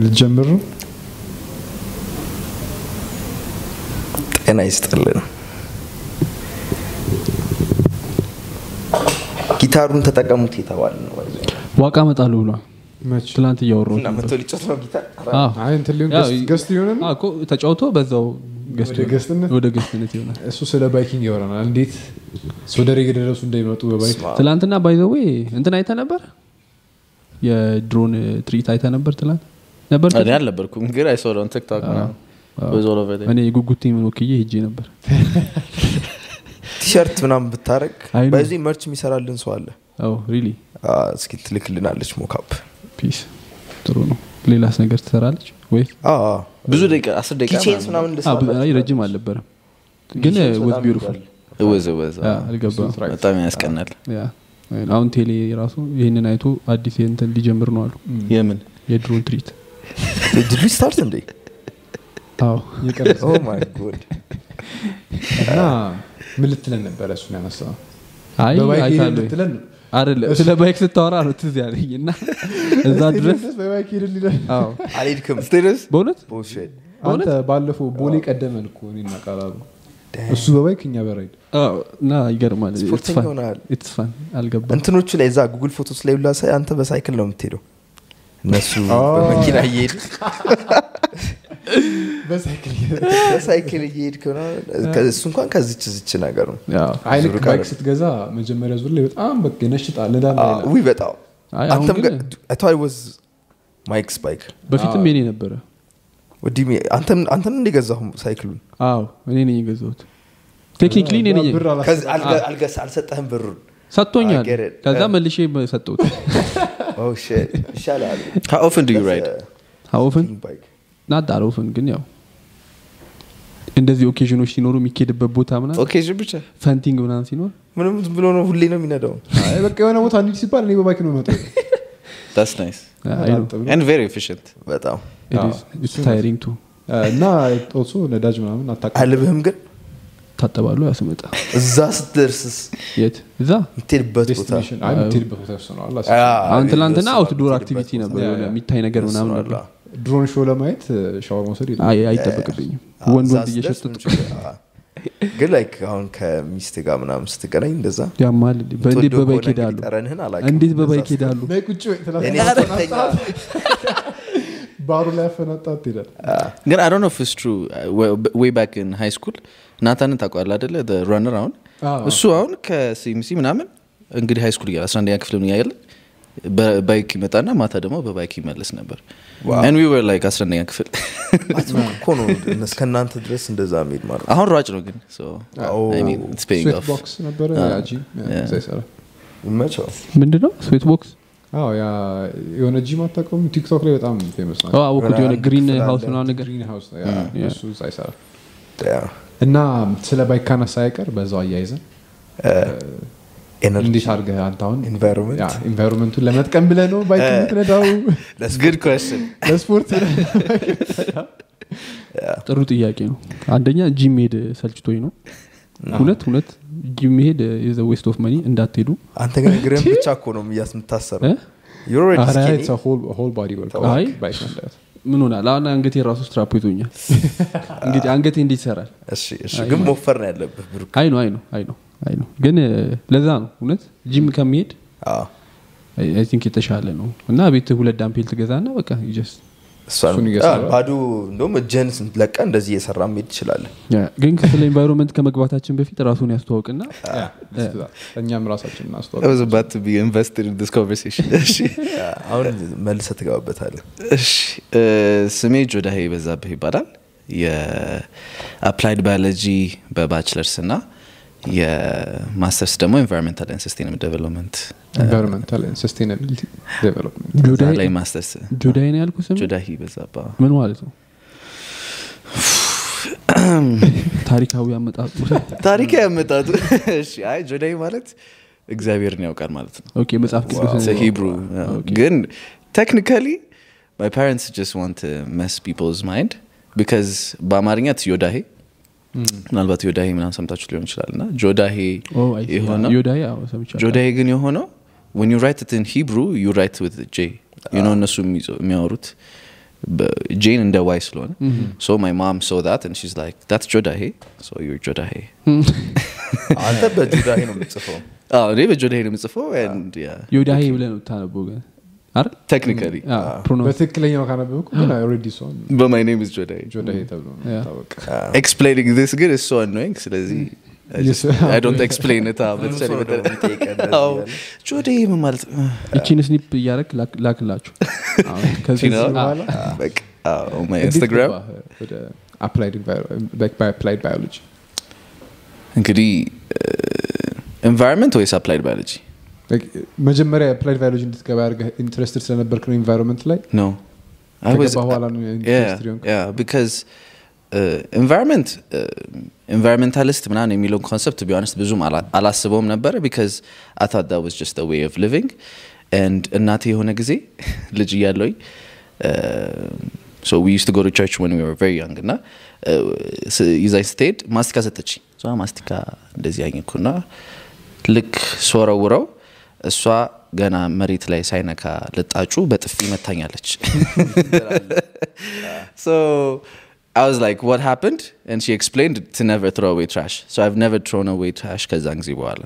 ልጀምር ነው? ጤና ይስጥልን። ጊታሩን ተጠቀሙት የተባለ ነው ዋቃ መጣሉ ብሏል። መች? ትላንት እኮ ተጫውቶ በዛው guest ወደ guest ነት? ይሆናል። እሱ ስለ biking ያወራናል። እንዴት ሶደሬ የደረሱ እንዳይመጡ በ bike? ትላንትና by the way እንትን አይተ ነበር? የድሮን ትርኢት አይተ ነበር ትላንት ነበር እኔ አልነበርኩም ግን I saw it on ቲክቶክ እኔ ወክዬ ሄጄ ነበር። ቲሸርት ምናምን ብታረግ በዚህ merch የሚሰራልን ሰው አለ። really? እስኪ ትልክልናለች mockup piece ጥሩ ነው። ሌላስ ነገር ትሰራለች? ወይ? ብዙ ደቂቃ አስር ደቂቃ kitchens ምናምን ልስራላችሁ። አይ ረጅም አልነበረም። ግን ወዝ በጣም beautiful ይወዳሉ። ወዝ ወዝ አልገባም። በጣም ያስቀናል። ያ አሁን ቴሌ ራሱ ይህንን አይቶ አዲስ እንትን ሊጀምር ነው አሉ። የምን? የድሮን ትርኢት Did we start እንዴ አዎ የቀረጸ oh my God እና ምን ልትለን ነበረ እሱን ያነሳ አይ በ bike ሄደን አይታለሁ ልትለን ነው? አይደለም ስለ bike ስታወራ ነው ትዝ ያለኝ እና እዛ ድረስ በ bike ሄደን ሊለን አዎ። አልሄድክም። በእውነት? ባለፈው ቦሌ ቀደመን እኮ እኔና ቃላሉ። እሱ በ bike እኛ በራይድ። አዎ፣ እና ይገርማል። ስፖርተኛ ሆነሃል። it's fun አልገባም። እንትኖቹ ላይ እዛ Google Photos ላይ ሳይ አንተ በሳይክል ነው የምትሄደው እነሱ በመኪና እየሄዱ በሳይክል እየሄድክ ምናምን፣ እሱ እንኳን ከዚች ዝች ነገር ነው። bike ስትገዛ መጀመሪያ ዙር ላይ በጣም በቃ ይነሽጣል በጣም አይ፣ አሁን አንተም was my ex bike በፊትም የኔ ነበረ። አንተም እንደገዛሁ ሳይክሉን? አዎ እኔ ነኝ የገዛሁት። technically እኔ ነኝ። አልሰጠህም ብሩን? ሰጥቶኛል. ከዛ. መልሼ ሰጠሁት Oh shit. ይሻላል How often do you ride? how often bike not that often ግን ያው እንደዚህ occasion ኦች ሲኖሩ የሚኬድበት ቦታ ምና occasion ብቻ? fun thing ምናምን ሲኖር ምንም ዝም ብሎ ነው ሁሌ ነው የሚነዳው። አይ በቃ የሆነ ቦታ እንሂድ ሲባል እኔ በ bike ነው መጠ that's nice. and very efficient. በጣም tiring too እና ጦሱ ነዳጅ ምናምን አታውቅም። አልብህም ግን ታጠባሉ ያስመጣ እዛ ስትደርስስ? የት? እዛ? አሁን ትላንትና outdoor activity ነበር የሚታይ ነገር ምናምን ነበር። drone show ለማየት ሻወር መውሰድ አይጠበቅብኝም። ወንድ ወንድ አ። ግን like አሁን ከሚስት ጋር ምናምን ስትገናኝ እንደዛ? ያማል። እንዴ? በእንዴት የምትወደው በ bike ሄዳሉ እንዴት በ bike ሄዳሉ ባሩ ላይ ያፈናጣት ይላል ግን I don't know it's true. Way back in high school ናታንን ታውቀዋለህ አይደለ? the runner አሁን? እሱ አሁን ከሲምሲ ምናምን እንግዲህ high school እያለ 11ኛ ክፍል እያለ በ bike ይመጣና ማታ ደግሞ በ bike ይመለስ ነበር። and we were like 11ኛ ክፍል። እኮ ነው እነስ- ከእናንተ ድረስ እንደዛ መሄድ ማለት ነው። አሁን ሯጭ ነው ግን Oh. ምንድነው? Sweat Box የሆነ ጂም አታውቀውም? ቲክቶክ ላይ በጣም famous ነው። አወኩት የሆነ green house ምናምን ነገር እና ስለ bike ካነሳ አይቀር በዛው አያይዘን እንዴት አድርገህ አንተ አሁን environment ኡን ለመጥቀም ብለህ ነው bike የምትነዳው ለስፖርት ጥሩ ጥያቄ ነው። አንደኛ ጂም መሄድ ሰልችቶኝ ነው። ሁለት ሁለት ጂም መሄድ the waste of money እንዳትሄዱ። አንተ ግን እግርህን ብቻ እኮ ነው እያስ ምን ሆናል? አሁን አንገቴ ራሱ ስትራፖ ይዞኛል። እንግዲህ አንገቴ እንዴት ይሰራል? ግን ሞፈር ነው ያለብህ ብሩክ። አይ ነው አይ ነው አይ ነው አይ ነው። ግን ለዛ ነው እውነት ጂም ከሚሄድ I think የተሻለ ነው። እና ቤት ሁለት dumbbell ትገዛና በቃ just ባዶ እንደውም እጅህን ለቀ እንደዚህ እየሰራ መሄድ ትችላለህ። ግን ስለ environment ከመግባታችን በፊት ራሱን ያስተዋውቅና እኛም ራሳችን I እናስተዋል was about to be invested in this conversation. እሺ yeah፣ አሁን እሺ እ፣ ስሜ ጆዳሄ በዛብህ ይባላል። የ applied biology በ bachelor's እና የ master's ደግሞ environmental and sustainable development ላይ master's ጆዳይ ነው ያልኩ ስም ጆዳሂ በዛባ። ምን ማለት ነው? ታሪካዊ አመጣጡ ያመጣጡ እሺ አይ ጆዳሂ ማለት እግዚአብሔርን ያውቃል ማለት ነው። okay መጽሐፍ ቅዱስ Hebrew ግን technically my parents just want mess people's mind because በአማርኛ ት ዮዳሄ ምናልባት ዮዳሄ ምናምን ሰምታችሁ ሊሆን ይችላል እና ጆዳሄ የሆነው ጆዳሄ ግን የሆነው when you write it in Hebrew you write with J. You know እነሱ የሚያወሩት J ን እንደ Y ስለሆነ so my mom saw that and she's like that's ጆዳሄ? so you're ጆዳሄ. አንተ በጁዳሄ ነው የምጽፈው እኔ በጆዳሄ ነው የምጽፈው ዮዳሄ ብለህ ነው የምታነበው ግን አይደል? Technically. pronounce በትክክለኛው ካነበብኩ ተብሎ ግን ስለዚህ ማለት? እቺን snip ላክላችሁ. እንግዲህ environment ወይስ applied biology መጀመሪያ applied biology እንድትገባ ያደርገህ interested ስለነበርክ ነው environment ላይ? በኋላ ነው because environment environmentalist ምናምን የሚለውን concept be honest ብዙም አላ- አላስበውም ነበረ because I thought that was just way of living and እናቴ የሆነ ጊዜ ልጅ እያለሁኝ so we used to go to church when we were very young እና uh, ይዛኝ ስትሄድ ማስቲካ ሰጠች እሷ ማስቲካ እንደዚህ ያኘኩና ልክ ስወረውረው እሷ ገና መሬት ላይ ሳይነካ ልጣጩ በጥፊ መታኛለች so I was like, what happened? And she explained to never throw away trash. So I've never thrown away trash ከዛን ጊዜ በኋላ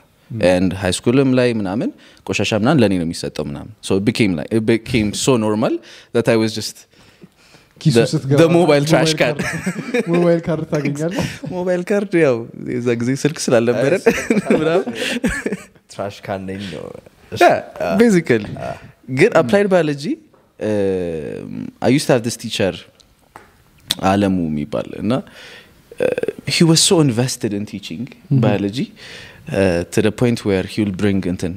and high school ም ላይ ምናምን ቆሻሻ ምናምን ለእኔ ነው የሚሰጠው ምናምን so it became like it became so normal that I was just ኪሱ the- ስትገባ the mobile trash ሞባይል card. ካርድ- ሞባይል ካርድ ታገኛለህ? ሞባይል ካርድ ያው የዛ ጊዜ ስልክ ስላልነበረን ምናምን። trash can ነኝ ነው። basically ግን applied biology have this teacher አለሙ የሚባል እና he was so invested in teaching biology to point where he will bring እንትን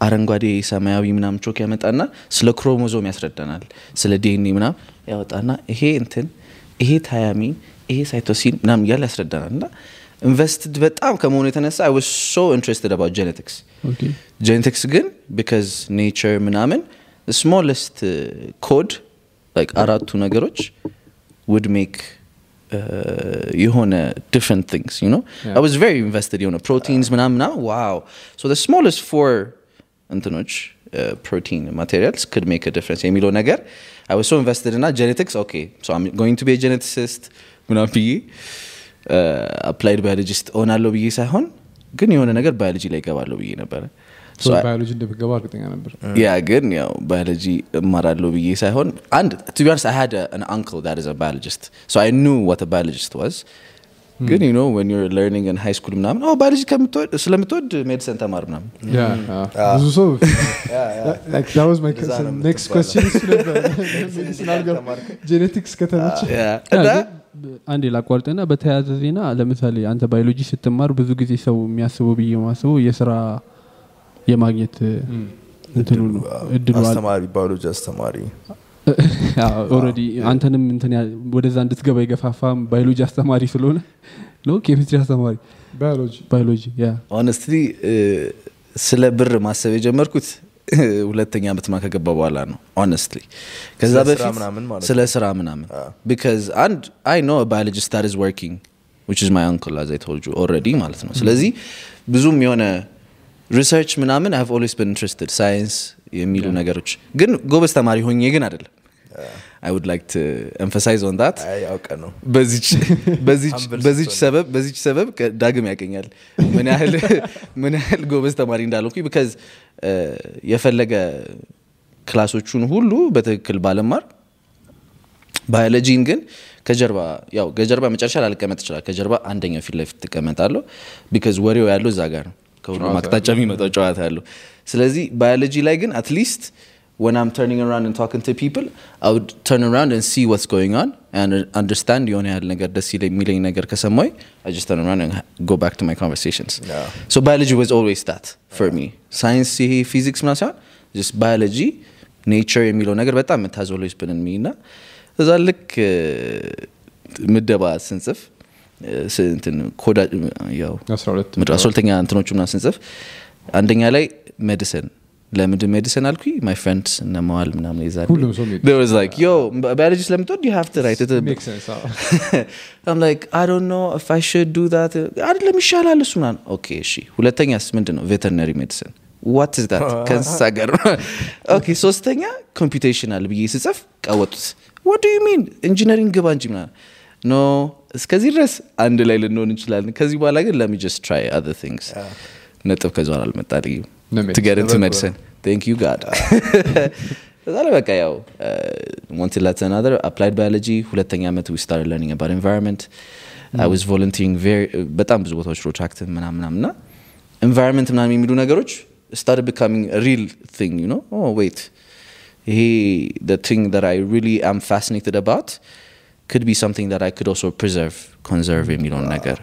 አረንጓዴ ሰማያዊ ምናምን ቾክ ያመጣና ስለ ክሮሞዞም ያስረዳናል ስለ ዲኤንኤ ምናምን ያወጣና ይሄ እንትን ይሄ thymine ይሄ cytosine ምናምን እያለ ያስረዳናል። እና invested በጣም ከመሆኑ የተነሳ I was so interested about genetics genetics ግን because nature ምናምን smallest code አራቱ ነገሮች would make የሆነ different things you know I was very invested የሆነ proteins ምናምን ምናምን wow so smallest four እንትኖች protein materials could make difference የሚለው ነገር I was so invested እና genetics okay so I'm going to be geneticist ምናምን ብዬ applied biologist እሆናለሁ ብዬ ሳይሆን ግን የሆነ ነገር ባዮሎጂ ላይ ይገባለሁ ብዬ ነበረ So I- ባዮሎጂ እንደምትገባ እርግጠኛ ነበር yeah ግን ያው ባዮሎጂ እማራለሁ ብዬ ሳይሆን and to ቢያንስ I had an uncle that is a biologist so I knew what biologist was ግን you know when you're learning in high school ምናምን oh ባዮሎጂ ከምትወድ ስለምትወድ medicine ተማር ምናምን. yeah፣ አዎ። ብዙ ሰው next question genetics ከተመቸ አንዴ ላቋርጥና በተያያዘ ዜና ለምሳሌ አንተ ባዮሎጂ ስትማር ብዙ ጊዜ ሰው የሚያስበው ብዬ ማስበው የስራ የማግኘት እንትኑ ነው እድሉ አስተማሪ ባዮሎጂ አስተማሪ already አንተንም እንትን ወደዛ እንድትገባ የገፋፋም ባዮሎጂ አስተማሪ ስለሆነ ነው ኬሚስትሪ አስተማሪ። ባዮሎጂ። honestly ስለ ብር ማሰብ የጀመርኩት ሁለተኛ ዓመት ማ ከገባ በኋላ ነው honestly ከዛ በፊት ስለ ስራ ምናምን because አንድ I know biologist that is working which is my uncle as I told you already ማለት ነው። ስለዚህ ብዙም የሆነ research ምናምን I always been interested ሳይንስ የሚሉ ነገሮች። ግን ጎበዝ ተማሪ ሆኜ ግን አይደለም I would like to emphasize on that ነው። በዚች ሰበብ ዳግም ያገኛል። ምን ያህል ምን ያህል ጎበዝ ተማሪ እንዳልኩኝ because የፈለገ ክላሶቹን ሁሉ በትክክል ባለማር ባዮሎጂን ግን ከጀርባ ያው ከጀርባ መጨረሻ ላልቀመጥ ይችላል ከጀርባ አንደኛው ፊት ለፊት ትቀመጣለሁ because ወሬው ያለው እዛ ጋር ነው። ከሁሉም አቅጣጫ የሚመጣው ጨዋታ ያለው። ስለዚህ ባዮሎጂ ላይ ግን at least when I'm turning around and talking to people, I would turn around and see what's going on and understand የሆነ ያህል ነገር ደስ የሚለኝ ነገር ከሰማኝ I just turn around and go back to my conversations. Yeah. So biology was always that for me. ሳይንስ ይሄ ፊዚክስ ምናምን ሳይሆን just biology ኔቸር የሚለው ነገር በጣም የምታዝ always been in me እና እዛ ልክ ምደባ ስንጽፍ ኮዳ ያው አስራ አስራሁለተኛ እንትኖቹ ምናምን ስንጽፍ አንደኛ ላይ medicine ለምንድን medicine አልኩኝ my friends እነ መዋል ምናምን ሁሉም ሰው medicine. ባዮሎጂ ስለምትወድ አይደለም ይሻላል እሱ ምናምን okay እሺ። ሁለተኛስ ምንድን ነው? veterinary medicine what that ከእንስሳ ጋር okay ሶስተኛ computational ብዬ ስጽፍ ቀወጡት። what do mean engineering ግባ እንጂ ምናምን። no እስከዚህ ድረስ አንድ ላይ ልንሆን እንችላለን። ከዚህ በኋላ ግን ለሚ ጀስት ትራይ አዘር ቲንግስ ነጥብ ከዚ አልመጣልኝም No, mate. ትገር ኢንቱ በጎ ሜዲሲን ቴንክ ዩ ጋድ ከዛ ላይ በቃ ያው one till that's another applied biology ሁለተኛ ዓመት we started learning about environment I was volunteering very በጣም ብዙ ቦታዎች ሮቻክት ምናምን ምናምን እና environment ምናምን የሚሉ ነገሮች started becoming a real thing you know oh wait ይሄ the thing that I really am fascinated about could be something that I could also preserve conserve የሚለውን ነገር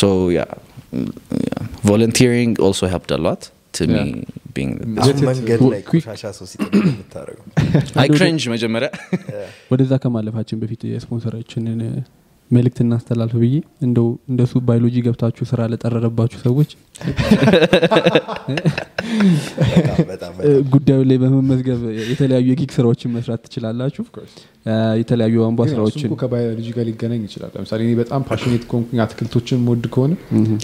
so yeah, mm, yeah volunteering also helped a lot cringe መጀመሪያ. ወደዛ ከማለፋችን በፊት የስፖንሰራችንን መልእክት እናስተላልፍ ብዬ እንደው እንደሱ ባዮሎጂ ገብታችሁ ስራ ለጠረረባችሁ ሰዎች ጉዳዩ ላይ በመመዝገብ የተለያዩ የ gig ስራዎችን መስራት ትችላላችሁ። የተለያዩ እሱም ስራዎችን ከባዮሎጂ ጋር ሊገናኝ ይችላል። ለምሳሌ እኔ በጣም passionate ከሆንኩኝ አትክልቶችን ወድ ከሆነ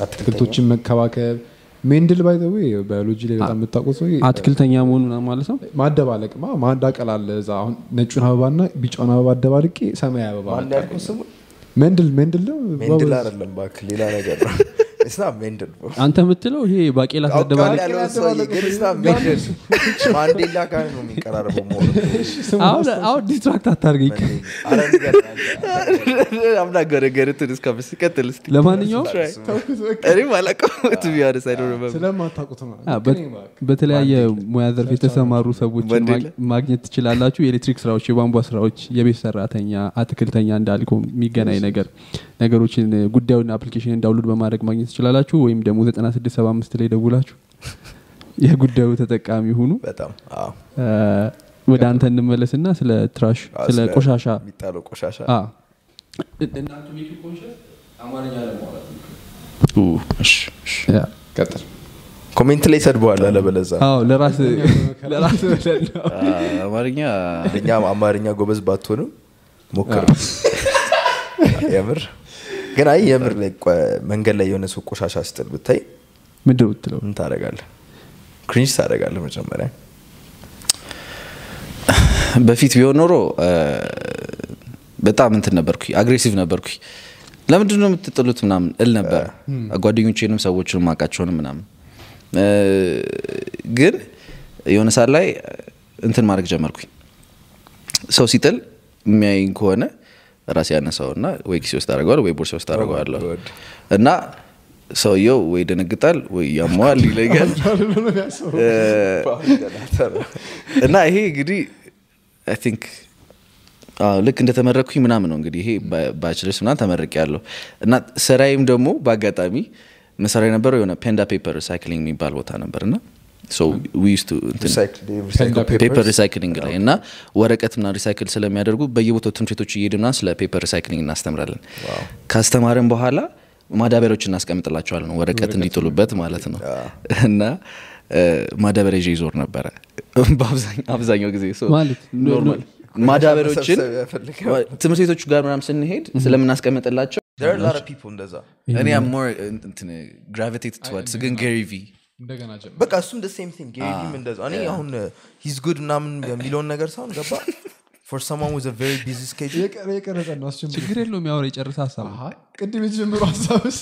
አትክልቶችን መከባከብ ሜንድል ባይ ወይ ባዮሎጂ ላይ በጣም የምታውቁት ሰው አትክልተኛ መሆኑ ማለት ነው ማደባለቅ ማ ማዳቀል አለ እዛ። አሁን ነጩን አበባና ቢጫውን አበባ አደባልቄ ሰማያዊ አበባ ሜንድል ሜንድል ነው? ሜንድል አይደለም እባክህ ሌላ ነገር ነው አንተ የምትለው ይሄ ባቄላ አውቃለሁ ሳደባልቅ ያለውን ሰውዬ ግን ስና ሜንድል ማንዴላ ጋር ነው የሚቀራረበው መሆኑ አሁን አሁን distract አታርገኝ በተለያየ ሙያ ዘርፍ የተሰማሩ ማግ- ማግኘት ትችላላችሁ። የኤሌክትሪክ ስራዎች የቧንቧ ስራዎች የቤት ሰራተኛ አትክልተኛ እንዳልከው የሚገናኝ ነገር። ነገሮችን ጉዳዩን application download በማድረግ ማግኘት ትችላላችሁ ወይም ደግሞ 9675 ላይ ደውላችሁ የጉዳዩ ተጠቃሚ ሁኑ። በጣም ወደ አንተ እንመለስና ስለ trash ስለ ቆሻሻ። የሚጣለው ቆሻሻ። አማርኛ ለማውራት ቀጥል። comment ላይ ሰድበዋል አለበለዛ። አዎ ለራስ አማርኛ አማርኛ ጎበዝ ባትሆንም ሞክር። የምር ግን አይ የምር መንገድ ላይ የሆነ ሰው ቆሻሻ ሲጥል ብታይ ነው የምትለው? ምን ታደርጋለህ? cringe ታደርጋለህ መጀመሪያ? በፊት ቢሆን ኖሮ በጣም እንትን ነበርኩኝ aggressive ነበርኩኝ። ለምንድን ነው የምትጥሉት ምናምን እል ነበር። ጓደኞቼንም ሰዎችንም ማቃቸውንም ምናምን። ግን የሆነ ሰዓት ላይ እንትን ማድረግ ጀመርኩኝ። ሰው ሲጥል የሚያይኝ ከሆነ ራሴ ያነሳውና ወይ ኪሴ ውስጥ አደርገዋለሁ ወይ ቦርሳ ውስጥ አደርገዋለሁ። good. እና ሰውየው ወይ ደነግጣል ወይ ያመዋል ይለኛል። እና ይሄ እንግዲህ I think ልክ እንደተመረቅኩኝ ምናምን ነው እንግዲህ ይሄ bachelor's ምናምን ተመርቄያለው እና ስራዬም ደግሞ በአጋጣሚ የምሰራ የነበረው የሆነ ፔንዳ paper recycling የሚባል ቦታ ነበር እና paper recycling ላይ እና ወረቀት ምናምን recycle ስለሚያደርጉ በየቦታው ትምህርት ቤቶች እየሄድን ስለ paper recycling እናስተምራለን። ካስተማርን በኋላ ማዳበሪያዎች እናስቀምጥላቸዋለን ወረቀት እንዲጥሉበት ማለት ነው። እና ማዳበሪያ ይዤ እዞር ነበረ። በአብዛኛው- አብዛኛው ጊዜ ማዳበሪያዎችን ትምህርት ቤቶቹ ጋር ምናምን ስንሄድ ስለምናስቀምጥላቸው እኔ more gravitate ግን ገሪ ቪ እንደገና ጀምር በቃ እሱም ሴም ቲንግ ጌሪም እንደዛ. እኔ አሁን ሂዝ ጉድ ምናምን የሚለውን ነገር ሳይሆን ገባ? ፎር ሰማን ወዘ ቨሪ ቢዚ ስኬጁል የቀረ- የቀረጸ ነው ችግር የለውም ያወራ የጨርስ ሀሳብ ቅድም የተጀመሩ ሀሳብስ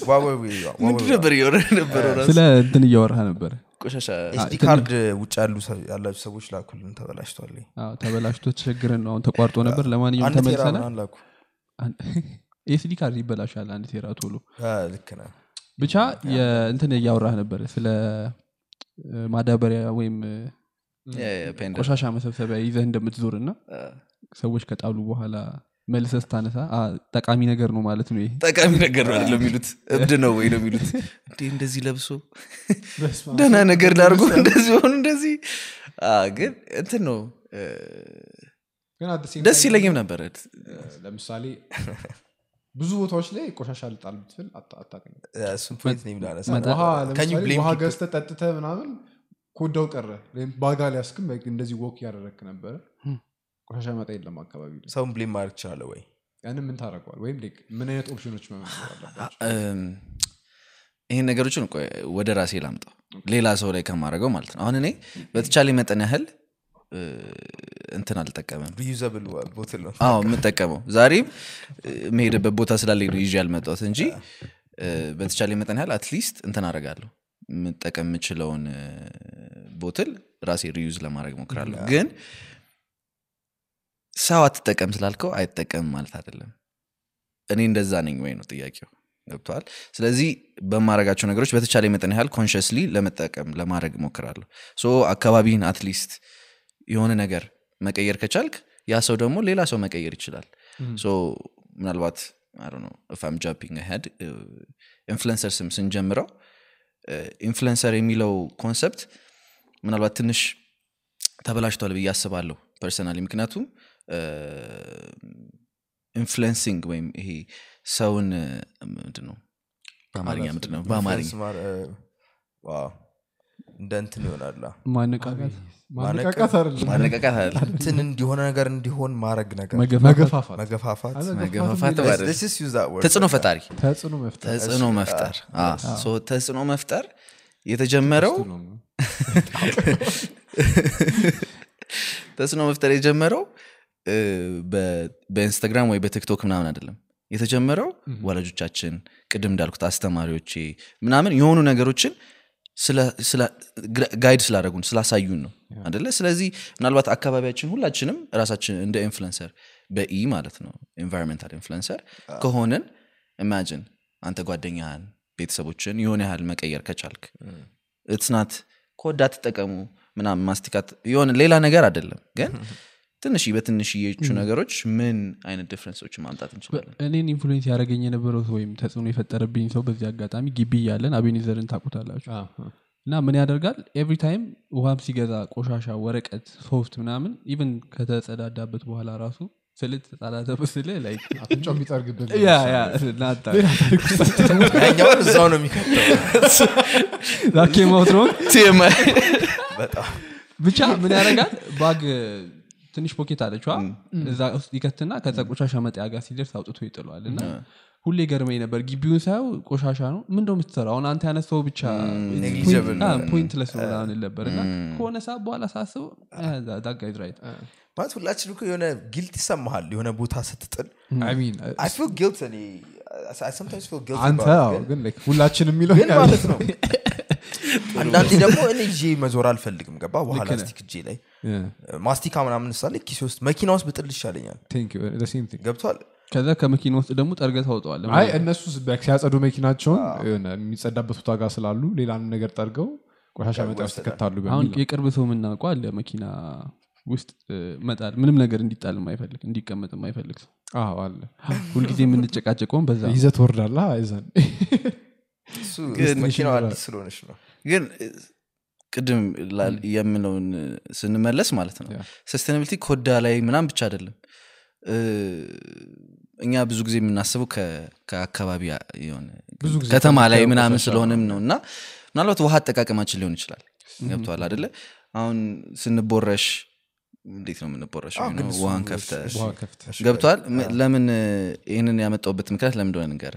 ምንድን ነበር እየወረ ነበረው? ራሱ ስለ እንትን እያወራህ ነበረ ቆሻሻ ኤስዲ ካርድ ውጭ ያላችሁ ሰዎች ላኩልን ተበላሽቷል። አዎ፣ ተበላሽቶ ተቸግረን ነው አሁን ተቋርጦ ነበር። ለማንኛውም አንድ ቴራ ተመልሰናል። SD card ይበላሻል አንድ tera ቶሎ። ልክ ነህ ብቻ የእንትን እያወራህ ነበረ ስለ ማዳበሪያ ወይም ቆሻሻ መሰብሰቢያ ይዘህ እንደምትዞር እና ሰዎች ከጣሉ በኋላ መልሰህ ስታነሳ ጠቃሚ ነገር ነው ማለት ነው ጠቃሚ ነገር ነው አይደለም የሚሉት? እብድ ነው ወይ ነው የሚሉት? እንዴ እንደዚህ ለብሶ ደህና ነገር አርጎ እንደዚህ ሆኑ እንደዚህ? ግን እንትን ነው ደስ ይለኝም ነበረ ለምሳሌ ብዙ ቦታዎች ላይ ቆሻሻ ልጣል ብትል አታ- አታገኝም አ፣ እሱን ፖይንት ነው የሚላነሳ ውሃ Can you ለምሳሌ blame ውሃ people? ገዝተህ ጠጥተህ ምናምን ኮዳው ቀረ። ባጋ ሊያስክም እንደዚህ ወክ እያደረግክ ነበረ። ቆሻሻ መጣ የለም አካባቢ ሰውን ብሌም ማድረግ ትችላለ ወይ? ያንን ምን ታደረገዋል ወይም ምን አይነት ኦፕሽኖች ይህን ነገሮችን ወደ ራሴ ላምጣው። ሌላ ሰው ላይ ከማድረገው ማለት ነው። አሁን እኔ በተቻለ መጠን ያህል እንትን አልጠቀምም። reusable bottle ነው። አዎ የምጠቀመው። ዛሬም የምሄድበት ቦታ ስላለኝ ነው ይዤ ያልመጣሁት እንጂ በተቻለ መጠን ያህል at least እንትን አደርጋለሁ። የምጠቀም የምችለውን bottle ራሴ reuse ለማድረግ እሞክራለሁ ግን ሰው አትጠቀም ስላልከው አይጠቀምም ማለት አይደለም። እኔ እንደዛ ነኝ ወይ ነው ጥያቄው። ገብቶሃል ስለዚህ በማደርጋቸው ነገሮች በተቻለ መጠን ያህል consciously ለመጠቀም ለማድረግ እሞክራለሁ so አካባቢህን at least የሆነ ነገር መቀየር ከቻልክ ያ ሰው ደግሞ ሌላ ሰው መቀየር ይችላል። ምናልባት ነው if I'm jumping ahead influencer ስም ስንጀምረው influencer የሚለው concept ምናልባት ትንሽ ተበላሽቷል ብዬ አስባለሁ personally ምክንያቱም influencing ወይም ይሄ ሰውን ምንድን ነው በአማርኛ ምንድን ነው በአማርኛ influence ማር- እ፣ wow እንደ እንትን ይሆናላ ማነቃቃት? ማነቃቃት አይደለም። ማነቃቃት አለ እንትን እንዲሆነ ነገር እንዲሆን ማድረግ ነገር ፈጣሪ። ተጽዕኖ መፍጠር። ተጽዕኖ መፍጠር. አ፣ so ተጽዕኖ መፍጠር የተጀመረው ተጽዕኖ መፍጠር የጀመረው በኢንስታግራም ወይ በቲክቶክ ምናምን አይደለም። የተጀመረው ወላጆቻችን ቅድም እንዳልኩት አስተማሪዎቼ ምናምን የሆኑ ነገሮችን guide ስላደረጉን ስላሳዩን ነው አይደለ ስለዚህ ምናልባት አካባቢያችን ሁላችንም ራሳችን እንደ influencer በ E ማለት ነው environmental influencer ከሆንን imagine አንተ ጓደኛህን ቤተሰቦችን የሆነ ያህል መቀየር ከቻልክ እትስናት ኮዳ ትጠቀሙ ምናምን ማስቲካት የሆነ ሌላ ነገር አይደለም። ግን ትንሽ በትንሽዬቹ ነገሮች ምን አይነት ዲፍረንሶችን ማምጣት እንችላለን? እኔን ኢንፍሉዌንስ ያደረገኝ የነበረው ሰው ወይም ተጽዕኖ የፈጠረብኝ ሰው በዚህ አጋጣሚ ግቢ እያለን አቤኔዘርን ታቁታላችሁ እና ምን ያደርጋል? ኤቭሪ ታይም ውሃም ሲገዛ ቆሻሻ ወረቀት ሶፍት ምናምን ኢቨን ከተጸዳዳበት በኋላ ራሱ ስልት ተጻዳተበት ስል ላይ አፍንጫው የሚጠርግበት ያ ያ ናታ ያኛውን እዛው ነው የሚከተው። ብቻ ምን ያደርጋል? bag ትንሽ pocket አለችዋ እዛ ውስጥ ይከትና ከዛ ቆሻሻ መጣያ ጋር ሲደርስ አውጥቶ ይጥለዋል። እና ሁሌ ይገርመኝ ነበር። ግቢውን ሳየው ቆሻሻ ነው። ምን እንደው የምትሰራው? አሁን አንተ ያነሳው ብቻ ነው ምናምን ነበር እና ከሆነ ሰዓት በኋላ ሳስበው that guy is right ማለት ሁላችን እኮ የሆነ ጊልት ይሰማሃል። የሆነ ቦታ ስትጥል አንተ ግን- ሁላችን የሚለው ማለት ነው። አንዳንዴ ደግሞ እኔ ይዤ መዞር አልፈልግም። ገባ ውሃ ላስቲክ እጄ ላይ ማስቲካ ምናምን ምሳሌ ኪሴ ውስጥ መኪና ውስጥ ብጥል ይሻለኛል። ገብቷል? ከዛ ከመኪና ውስጥ ደግሞ ጠርገ ታውጠዋል አይ እነሱ ሲያጸዱ መኪናቸውን የሆነ የሚጸዳበት ቦታ ጋር ስላሉ ሌላን ነገር ጠርገው ቆሻሻ መጣ ውስጥ ይከታሉ አሁን የቅርብ ሰው የምናውቀው አለ መኪና ውስጥ መጣል ምንም ነገር እንዲጣል የማይፈልግ እንዲቀመጥ የማይፈልግ ሰው። አዎ አለ። ሁልጊዜ የምንጨቃጨቀውን በዛ ነው። ይዘህ ትወርዳለህ አይዘን መኪናው አዲስ ስለሆነች ነው። ግን ቅድም የምለውን ስንመለስ ማለት ነው። ያ። ሰስቴናብሊቲ ኮዳ ላይ ምናም ብቻ አይደለም። እኛ ብዙ ጊዜ የምናስበው ከአካባቢ የሆነ ከተማ ላይ ምናምን ስለሆነም ነው። እና ምናልባት ውሃ አጠቃቀማችን ሊሆን ይችላል። ገብተዋል አደለ አሁን ስንቦረሽ እንዴት ነው እሱ ውሃን ከፍተ ገብተዋል ለምን ይህንን ያመጣውበት ምክንያት ለምን እንደሆነ ንገር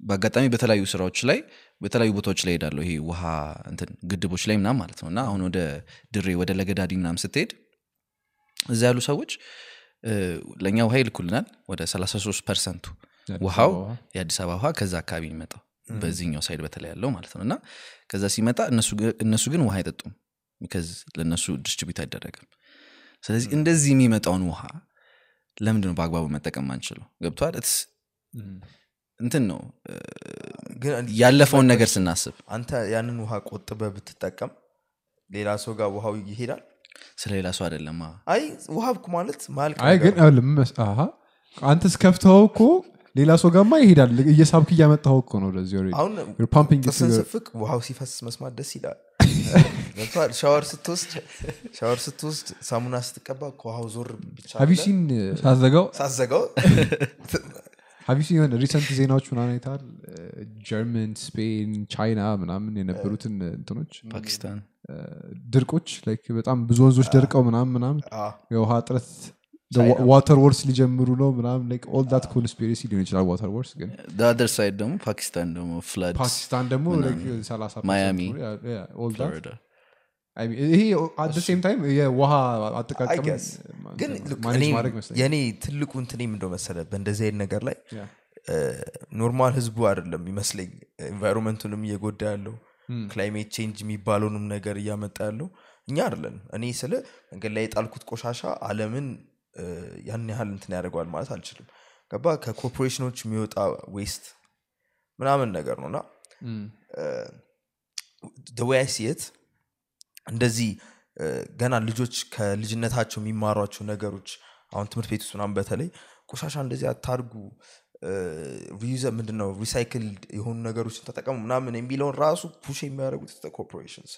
በአጋጣሚ በተለያዩ ስራዎች ላይ በተለያዩ ቦታዎች ላይ ሄዳለሁ ይሄ ውሃ እንትን ግድቦች ላይ ምናም ማለት ነው። እና አሁን ወደ ድሬ ወደ ለገዳዲ ምናም ስትሄድ እዛ ያሉ ሰዎች ለእኛ ውሃ ይልኩልናል ወደ 33 percent ኡ ውሃው የአዲስ አበባ ውሃ ከዛ አካባቢ የሚመጣው። በዚህኛው side በተለይ ያለው ማለት ነው። እና ከዛ ሲመጣ እነሱ ግን ውሃ አይጠጡም። because ለእነሱ distribute አይደረግም። ስለዚህ እንደዚህ የሚመጣውን ውሃ ለምንድን ነው በአግባቡ መጠቀም የማንችለው ገብቶሃል እንትን ነው ያለፈውን ነገር ስናስብ። አንተ ያንን ውሃ ቆጥበህ ብትጠቀም ሌላ ሰው ጋር ውሃው ይሄዳል? ስለ ሌላ ሰው አይደለም። አይ ውሃ እኮ ማለት ማልቅ አይ ነገር ግን ነው። ይኸውልህ ምን መስ- አሃ አንተ ስከፍተው እኮ ሌላ ሰው ጋማ ይሄዳል። እየሳብክ እያመጣኸው እኮ ነው ወደዚህ already. አሁን You're pumping it ጥርስን to the- ስፍቅ ውሃው ሲፈስ መስማት ደስ ይላል? ሻወር ስትወስድ ሻወር ስትወስድ ሳሙና ስትቀባ ከውሃው ዞር ብቻ Have you ብለህ seen, ሳዘጋው ሳዘጋው seen የሆነ ሪሰንት ዜናዎች ምናምን አይተሃል? ጀርመን ስፔን ቻይና ምናምን የነበሩትን እንትኖች? ፓኪስታን። ድርቆች በጣም ብዙ ወንዞች ደርቀው ምናምን ምናምን የውሃ እጥረት water wars ሊጀምሩ ነው ምናምን all that conspiracy ሊሆን ይችላል water wars ግን other side ደግሞ ፓኪስታን ደግሞ flood ፓኪስታን ደግሞ like 30 ማያሚ፣ ይሄ at same time የውሃ አጠቃቀም ግን ትልቁ እንትኔም እንደው መሰለ በእንደዚህ አይነት ነገር ላይ. normal ህዝቡ አይደለም ይመስለኝ environment ኡንም እየጎዳ ያለው climate change የሚባለውንም ነገር እያመጣ ያለው እኛ አይደለን። እኔ ስለ መንገድ ላይ የጣልኩት ቆሻሻ አለምን ያን ያህል እንትን ያደርገዋል ማለት አልችልም። ገባ ከኮርፖሬሽኖች የሚወጣ waste ምናምን ነገር ነው እና the way I see it እንደዚህ ገና ልጆች ከልጅነታቸው የሚማሯቸው ነገሮች አሁን ትምህርት ቤት ውስጥ ምናምን በተለይ ቆሻሻ እንደዚህ አታርጉ reuse ምንድነው recycle የሆኑ ነገሮችን ተጠቀሙ ምናምን የሚለውን ራሱ push የሚያደርጉት corporations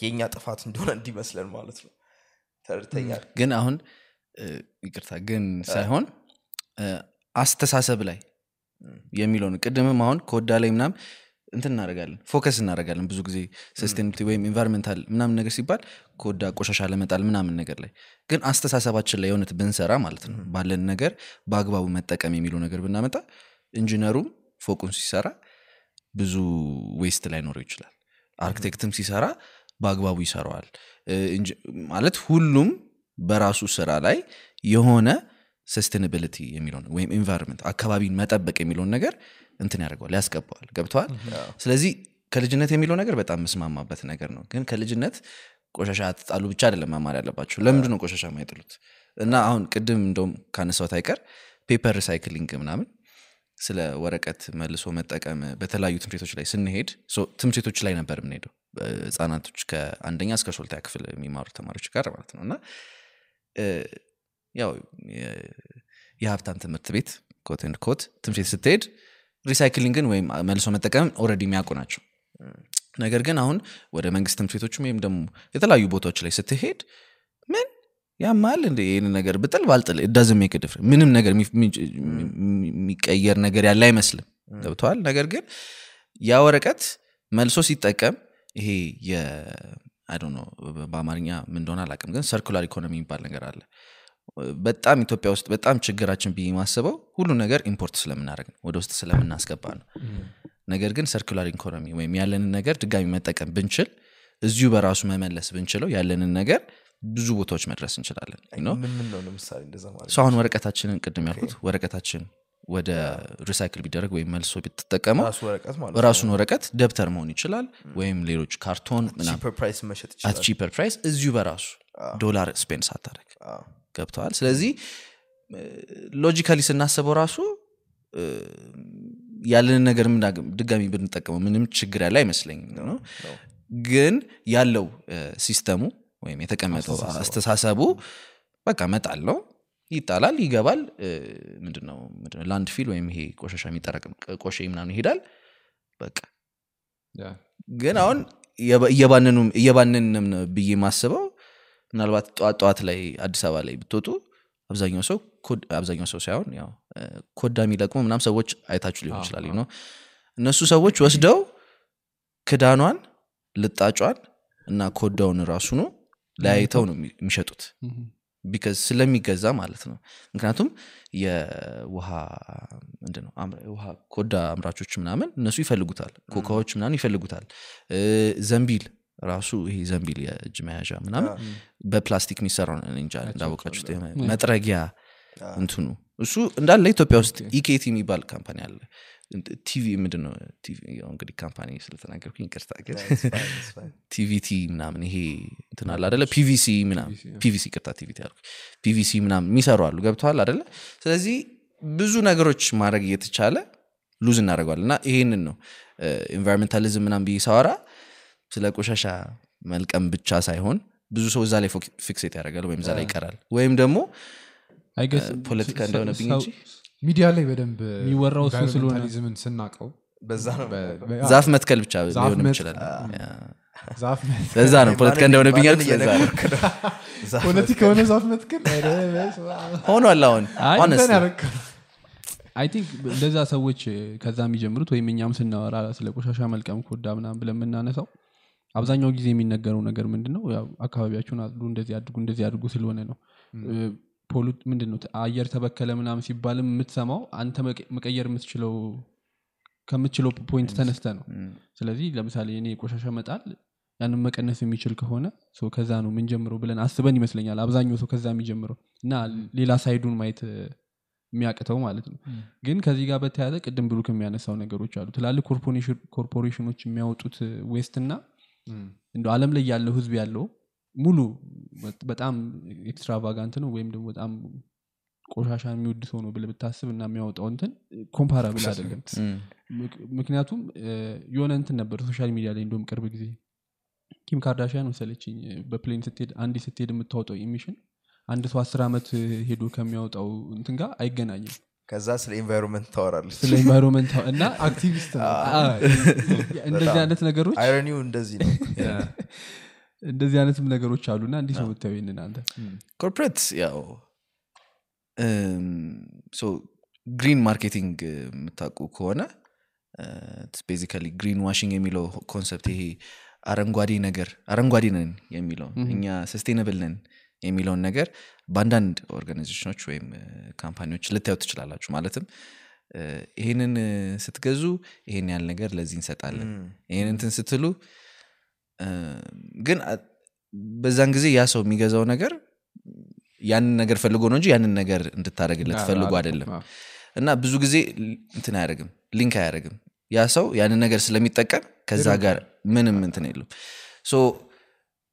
የእኛ ጥፋት እንደሆነ እንዲመስለን ማለት ነው። ተርተኛል ግን አሁን ይቅርታ ግን ሳይሆን አስተሳሰብ ላይ የሚለውን ቅድምም አሁን ኮዳ ላይ ምናም እንትን እናደርጋለን focus እናደርጋለን ብዙ ጊዜ sustainability ወይም environmental ምናምን ነገር ሲባል ኮዳ ቆሻሻ ለመጣል ምናምን ነገር ላይ ግን አስተሳሰባችን ላይ የእውነት ብንሰራ ማለት ነው ባለን ነገር በአግባቡ መጠቀም የሚለው ነገር ብናመጣ engineር ኡም ፎቁን ሲሰራ ብዙ waste ላይኖረው ይችላል። አርክቴክትም ሲሰራ በአግባቡ ይሰራዋል። ማለት ሁሉም በራሱ ስራ ላይ የሆነ sustainability የሚለውን ወይም environment አካባቢን መጠበቅ የሚለውን ነገር እንትን ያደርገዋል ያስገባዋል። ገብቶሃል ስለዚህ ከልጅነት የሚለው ነገር በጣም የምስማማበት ነገር ነው። ግን ከልጅነት ቆሻሻ አትጣሉ ብቻ አይደለም መማር ያለባቸው። ለምንድን ነው ቆሻሻ ማይጥሉት እና አሁን ቅድም እንደውም ካነሳሁት አይቀር paper recycling ምናምን ስለ ወረቀት መልሶ መጠቀም በተለያዩ ትምህርት ቤቶች ላይ ስንሄድ ትምህርት ቤቶች ላይ ነበር የምንሄደው። ህጻናቶች ከአንደኛ እስከ ስምንተኛ ክፍል የሚማሩ ተማሪዎች ጋር ማለት ነው። እና ያው የሀብታም ትምህርት ቤት quote and quote ትምህርት ቤት ስትሄድ recycling ን ወይም መልሶ መጠቀም already የሚያውቁ ናቸው። ነገር ግን አሁን ወደ መንግስት ትምህርት ቤቶችም ወይም ደግሞ የተለያዩ ቦታዎች ላይ ስትሄድ ምን ይላል እንደ ይህን ነገር ብጥል ባልጥል does make differ ምንም ነገር የሚ- የሚ- የሚቀየር ነገር ያለ አይመስልም። ገብቶሃል ነገር ግን ያ ወረቀት መልሶ ሲጠቀም ይሄ አይ በአማርኛ ምን እንደሆነ አላውቅም ግን circular economy የሚባል ነገር አለ በጣም ኢትዮጵያ ውስጥ በጣም ችግራችን ብዬ ማስበው ሁሉ ነገር import ስለምናደርግ ነው። ወደ ውስጥ ስለምናስገባ ነው። ነገር ግን circular economy ወይም ያለንን ነገር ድጋሚ መጠቀም ብንችል እዚሁ በራሱ መመለስ ብንችለው ያለንን ነገር ብዙ ቦታዎች መድረስ እንችላለን አሁን ወረቀታችንን ቅድም ያልኩት ወረቀታችን ወደ recycle ቢደረግ ወይም መልሶ ብትጠቀመው ራሱን ወረቀት ደብተር መሆን ይችላል ወይም ሌሎች ካርቶን ምናምን cheaper price እዚሁ በራሱ ዶላር spend ሳታደረግ ገብቶሃል። ስለዚህ logically ስናስበው ራሱ ያለንን ነገር ድጋሚ ብንጠቀመው ምንም ችግር ያለ አይመስለኝም። ነው? ግን ያለው system ኡ ወይም የተቀመጠው አስተሳሰቡ በቃ መጣል ነው። ይጣላል ይገባል። ምንድነው? landfill ወይም ይሄ ቆሻሻ የሚጠረቅም ቆሼ ምናምን ይሄዳል። በቃ. ግን አሁን እየባ- እየባነኑም እየባነንም ነው ብዬ ማስበው ምናልባት ጠዋት ጠዋት ላይ አዲስ አበባ ላይ ብትወጡ አብዛኛው ሰው አብዛኛው ሰው ሳይሆን ያው ኮዳ የሚለቅሙ ምናም ሰዎች አይታችሁ ሊሆን ይችላል ነው እነሱ ሰዎች ወስደው ክዳኗን ልጣጯን እና ኮዳውን ራሱኑ ለያይተው ነው የሚ- የሚሸጡት because ስለሚገዛ ማለት ነው። ምክንያቱም የውሃ ምንድነው? የውሃ ኮዳ አምራቾች ምናምን እነሱ ይፈልጉታል ኮካዎች ምናምን ይፈልጉታል። ዘንቢል ራሱ ይሄ ዘንቢል የእጅ መያዣ ምናምን በፕላስቲክ የሚሰራው እንጃ እንዳወቃችሁት መጥረጊያ እንትኑ። እሱ እንዳለ ኢትዮጵያ ውስጥ ኢኬቲ የሚባል company አለ። ቲቪ ያው እንግዲህ company ስለተናገርኩኝ ይቅርታ ግን ቲቪቲ ምናምን ይሄ እንትን አለ አደለ PVC ምናምን PVC ይቅርታ ቲቪቲ አልኩ። PVC ምናምን የሚሰሩ አሉ። ገብቶሃል አደለ ስለዚህ ብዙ ነገሮች ማድረግ እየተቻለ lose እናደርገዋል እና ይሄንን ነው environmentalism ምናምን ብዬ ሳወራ ስለ ቆሻሻ መልቀም ብቻ ሳይሆን ብዙ ሰው እዛ ላይ fixate ያደርጋል ወይም እዛ ላይ ይቀራል። ወይም ደግሞ I guess ፖለቲካ እንደሆነብኝ እንጂ ሚዲያ ላይ በደንብ የሚወራው እሱ ስለሆነ። environmentalism ን ስናቀው በዛ ነው። ዛፍ መትከል ብቻ ሊሆንም ይችላል። ለዛ ነው። ፖለቲካ እንደሆነብኝ ያልኩት ፖለቲካ የሆነ ዛፍ መትከል ሆኗል አሁን። I think እንደዛ ሰዎች ከዛ የሚጀምሩት ወይም እኛም ስናወራ ስለ ቆሻሻ መልቀም ኮዳ ምናምን ብለን የምናነሳው አብዛኛው ጊዜ የሚነገረው ነገር ምንድን ነው ያው አካባቢያችሁን አጽዱ እንደዚህ አድርጉ እንደዚህ አድርጉ ስለሆነ ነው። እ፣ pollu- ምንድን ነው አየር ተበከለ ምናምን ሲባልም የምትሰማው አንተ መቀ- መቀየር የምትችለው ከምትችለው point ተነስተ ነው። ስለዚህ ለምሳሌ እኔ ቆሻሻ መጣል ያንን መቀነስ የሚችል ከሆነ ከዛ ነው ምንጀምረው ብለን አስበን ይመስለኛል አብዛኛው ሰው ከዛ የሚጀምረው እና ሌላ side ኡን ማየት የሚያቅተው ማለት ነው። ግን ከዚህ ጋር በተያያዘ ቅድም ብሩክ የሚያነሳው ነገሮች አሉ። ትላልቅ ኮርፖሬሽኖች የሚያወጡት waste እና እንደ አለም ላይ ያለው ህዝብ ያለው ሙሉ በጣም extravagant ነው ወይም ደግሞ በጣም ቆሻሻ የሚወድ ሰው ነው ብለህ ብታስብ እና የሚያወጣው እንትን comparable አይደለም። ምክ- ምክንያቱም የሆነ እንትን ነበር social media ላይ እንደውም ቅርብ ጊዜ ኪም ካርዳሽያን መሰለችኝ በ plane ስትሄድ አንድ ስትሄድ የምታወጣው emission አንድ ሰው አስር ዓመት ሄዶ ከሚያወጣው እንትን ጋር አይገናኝም ከዛ ስለ environment ታወራለች። ስለ environment እና አክቲቪስት እንደዚህ አይነት ነገሮች irony ው እንደዚህ ነው። እንደዚህ አይነትም ነገሮች አሉና እንዲህ ነው ይህንን አንተ። corporate ያው green marketing የምታውቁ ከሆነ basically green washing የሚለው concept ይሄ አረንጓዴ ነገር አረንጓዴ ነን የሚለው እኛ sustainable ነን የሚለውን ነገር በአንዳንድ organization ኦች ወይም company ዎች ልታዩ ትችላላችሁ። ማለትም እ፣ ስትገዙ ይሄን ያህል ነገር ለዚህ እንሰጣለን ይሄን እንትን ስትሉ ግን በዛን ጊዜ ያ ሰው የሚገዛው ነገር ያንን ነገር ፈልጎ ነው እንጂ ያንን ነገር እንድታደረግለት ፈልጎ አይደለም። እና ብዙ ጊዜ እንትን አያደርግም link አያደርግም። ያ ሰው ያንን ነገር ስለሚጠቀም ከዛ ጋር ምንም እንትን የለም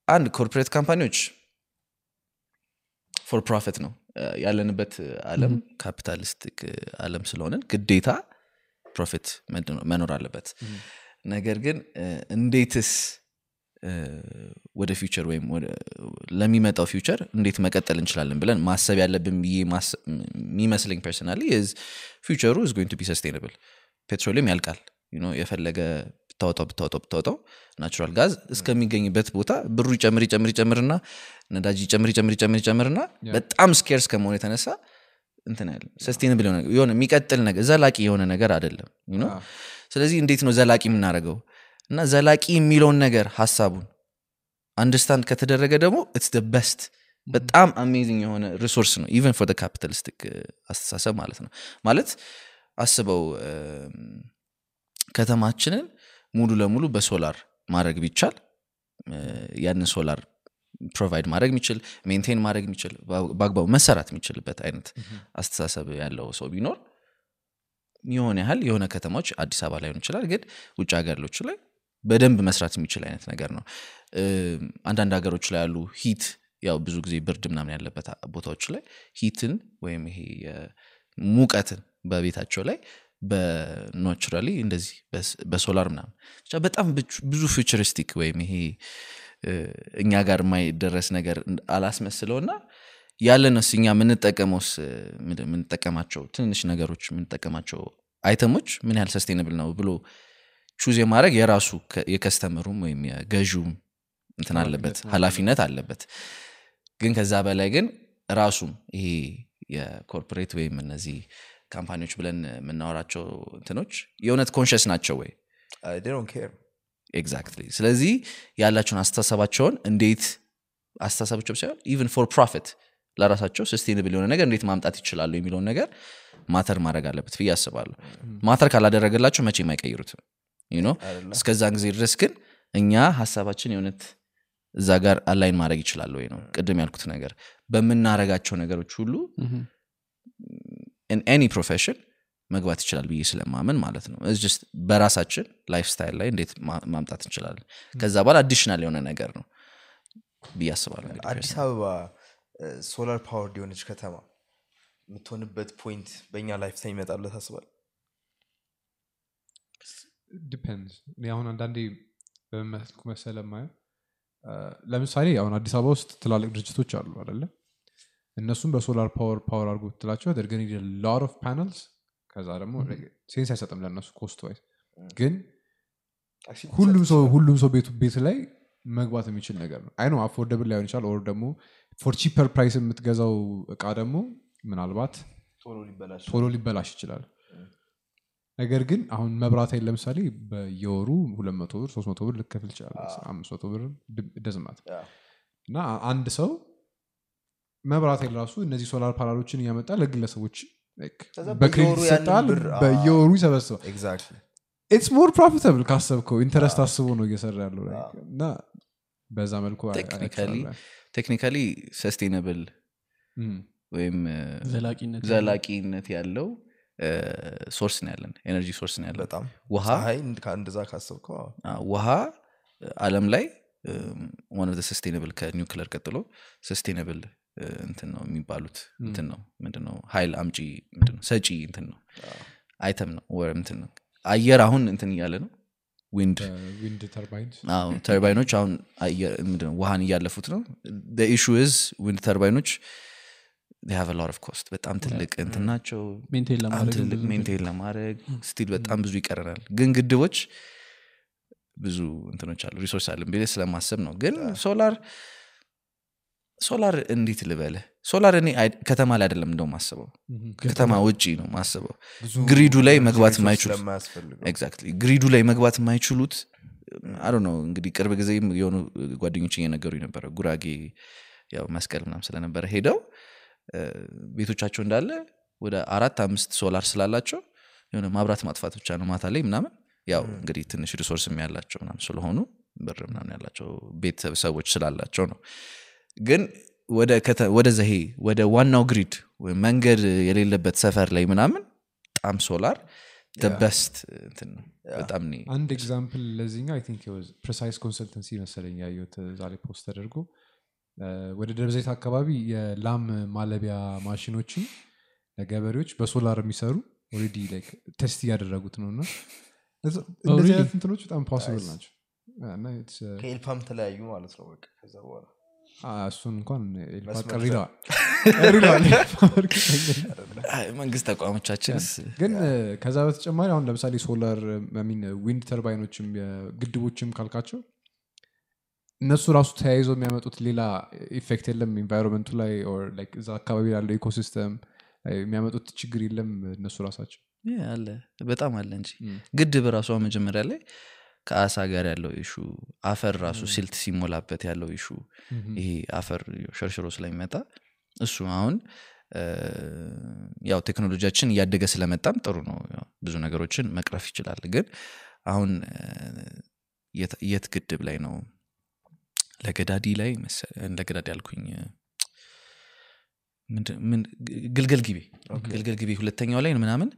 አንድ corporate company ዎች for profit ነው። ያለንበት አለም capitalistic አለም ስለሆነን ግዴታ profit መኖር አለበት። ነገር ግን እንዴትስ ወደ future ወይም ለሚመጣው future እንዴት መቀጠል እንችላለን ብለን ማሰብ ያለብን ብዬ የሚመስለኝ personally future ኡ is going to be sustainable petroleum ያልቃል። የፈለገ ብታወጣው ብታወጣው ብታወጣው natural gas እስከሚገኝበት ቦታ ብሩ ይጨምር ይጨምር ይጨምርና ነዳጅ ይጨምር ይጨምር ይጨምር ይጨምርና በጣም scarce ከመሆኑ የተነሳ እንትን ያለ sustainable የሆነ የሆነ የሚቀጥል ነገር ዘላቂ የሆነ ነገር አይደለም? ስለዚህ እንዴት ነው ዘላቂ የምናደርገው? እና ዘላቂ የሚለውን ነገር ሀሳቡን understand ከተደረገ ደግሞ it's best በጣም amazing የሆነ resource ነው even for capitalistic አስተሳሰብ ማለት ነው። ማለት አስበው ከተማችንን ሙሉ ለሙሉ በሶላር ማድረግ ቢቻል ያንን solar provide ማድረግ የሚችል maintain ማድረግ የሚችል በአግባቡ መሰራት የሚችልበት አይነት አስተሳሰብ ያለው ሰው ቢኖር የሆነ ያህል የሆነ ከተማዎች አዲስ አበባ ላይሆን ይችላል ግን ውጭ ሀገሮች ላይ በደንብ መስራት የሚችል አይነት ነገር ነው። አንዳንድ ሀገሮች ላይ ያሉ heat ያው ብዙ ጊዜ ብርድ ምናምን ያለበት ቦታዎች ላይ heat ን ወይም ይሄ ሙቀትን በቤታቸው ላይ በ naturally እንደዚህ በሶላር ምናምን ብቻ በጣም ብዙ futuristic ወይም ይሄ እኛ ጋር የማይደረስ ነገር እንድ- አላስመስለውና ያለንስ እኛ የምንጠቀመውስ የምንጠቀማቸው ትንንሽ ነገሮች የምንጠቀማቸው item ኦች ምን ያህል sustainable ነው ብሎ choose የማድረግ የራሱ የ customer ኡም ወይም የገዥውም እንትን አለበት ኃላፊነት አለበት። ግን ከዛ በላይ ግን ራሱም ይሄ የ corporate ወይም እነዚህ company ዎች ብለን የምናወራቸው እንትኖች የእውነት conscious ናቸው ወይ? exactly ስለዚህ ያላቸውን አስተሳሰባቸውን እንዴት አስተሳሰባቸው ሳይሆን even for profit ለራሳቸው sustainable የሆነ ነገር እንዴት ማምጣት ይችላሉ የሚለውን ነገር matter ማድረግ አለበት ብዬ አስባለሁ። matter ካላደረገላቸው መቼም አይቀይሩትም። You know? እስከዛን ጊዜ ድረስ ግን እኛ ሀሳባችን የእውነት እዛ ጋር align ማድረግ ይችላል ወይ ነው? ቅድም ያልኩት ነገር በምናረጋቸው ነገሮች ሁሉ any profession መግባት ይችላል ብዬ ስለማመን ማለት ነው። It's just በራሳችን life style ላይ እንዴት ማምጣት እንችላለን? ከዛ በኋላ additional የሆነ ነገር ነው ብዬ አስባለሁ አዲስ አበባ solar power የሆነች ከተማ የምትሆንበት ፖይንት በእኛ ላይፍ ታይም ይመጣሉ ታስባል ዲፔንድስ እኔ አሁን አንዳንዴ በመልኩ መሰለ ማየው ለምሳሌ አሁን አዲስ አበባ ውስጥ ትላልቅ ድርጅቶች አሉ አደለ እነሱም በሶላር ፓወር ፓወር አድርጎ ትላቸው ደርገን ሎት ኦፍ ፓነልስ ከዛ ደግሞ ሴንስ አይሰጥም ለእነሱ ኮስት ዋይዝ ግን ሁሉም ሰው ሁሉም ሰው ቤቱ ቤት ላይ መግባት የሚችል ነገር ነው። አይ ነው አፎርደብል ላይሆን ይችላል ኦር ደግሞ for cheaper price የምትገዛው እቃ ደግሞ ምናልባት ቶሎ ሊበላሽ ይችላል። ነገር ግን አሁን መብራት ኃይል ለምሳሌ በየወሩ ሁለት መቶ ብር ሶስት መቶ ብር ልከፍል ይችላል አምስት መቶ ብር doesn't matter እና አንድ ሰው መብራት ኃይል ራሱ እነዚህ solar panel ኦችን እያመጣ ለግለሰቦች በ credit ይሰጣል በየወሩ ይሰበስባል። it's more profitable ካሰብከው interest አስቦ ነው እየሰራ ያለው እና በዛ መልኩ technically እም፣ ወይም ዘላቂነት ያለው source ነው ያለን energy source ነው ያለን በጣም ውሃ ፀሐይ እንድ- ከ- እንደዛ ካሰብከው ውሃ አለም ላይ one of sustainable ከ nuclear ቀጥሎ sustainable እንትን ነው የሚባሉት እንትን ነው ምንድነው ሀይል አምጪ ምንድነው ሰጪ እንትን ነው አይተም ነው ወር እንትን ነው። አየር አሁን እንትን እያለ ነው wind turbine ኦች አሁን ውሃን እያለፉት ነው። issue is wind turbine ኦች have lot of cost በጣም ትልቅ እንትን ናቸው። ትልቅ maintain ለማድረግ still በጣም ብዙ ይቀረናል። ግን ግድቦች ብዙ እንትኖች አሉ resource አለን ብዬ ስለማሰብ ነው። ግን solar solar እንዴት ልበልህ? ሶላር እኔ ከተማ ላይ አይደለም እንደው ማስበው ከተማ ውጪ ነው ማስበው grid ኡ ላይ መግባት resource የማይችሉት grid ኡ ላይ መግባት የማይችሉት አዶ ነው እንግዲህ ቅርብ ጊዜ የሆኑ ጓደኞች እየነገሩ ነበረ። ጉራጌ ያው መስቀል ምናም ስለነበረ ሄደው ቤቶቻቸው እንዳለ ወደ አራት አምስት ሶላር ስላላቸው የሆነ ማብራት ማጥፋት ብቻ ነው ማታ ላይ ምናምን ያው እንግዲህ ትንሽ resource ም ያላቸው ምናምን ስለሆኑ ብር ምናምን ያላቸው ቤተሰቦች ስላላቸው ነው ግን ወደ ይሄ ወደ ዋናው grid መንገድ የሌለበት ሰፈር ላይ ምናምን በጣም solar best እንትን ነው። በጣም አንድ example ለዚህኛው Precise consultancy መሰለኝ ያየሁት ዛሬ post ተደርጎ። ወደ ደብረ ዘይት አካባቢ የላም ማለቢያ ማሽኖችን ለገበሬዎች በሶላር የሚሰሩ already test እያደረጉት ነው። እና እዛ- እንደዚህ? አይነት እንትኖች በጣም possible ናቸው። uh, ከኤልፓም ተለያዩ ማለት ነው በቃ ከዛ በኋላ እሱን እንኳን መንግስት ተቋሞቻችንስ ግን ከዛ በተጨማሪ አሁን ለምሳሌ solar ምን wind turbine ኦችም የግድቦችም ካልካቸው እነሱ ራሱ ተያይዘው የሚያመጡት ሌላ effect የለም። environment ኡ ላይ እዛ አካባቢ ያለው ecosystem የሚያመጡት ችግር የለም እነሱ ራሳቸው። አለ በጣም አለ እንጂ ግድብ ራሷ መጀመሪያ ላይ ከአሳ ጋር ያለው issue ኡ አፈር ራሱ silt ሲሞላበት ያለው issue ኡ ይሄ አፈር ሸርሽሮ ስለሚመጣ እሱ አሁን ያው ቴክኖሎጂያችን እያደገ ስለመጣም ጥሩ ነው። ብዙ ነገሮችን መቅረፍ ይችላል። ግን አሁን የት- ግድብ ላይ ነው? ለገዳዲ ላይ ለገዳዲ ያልኩኝ ግልገል ጊቤ ግልገል ጊቤ ሁለተኛው ላይ ምናምን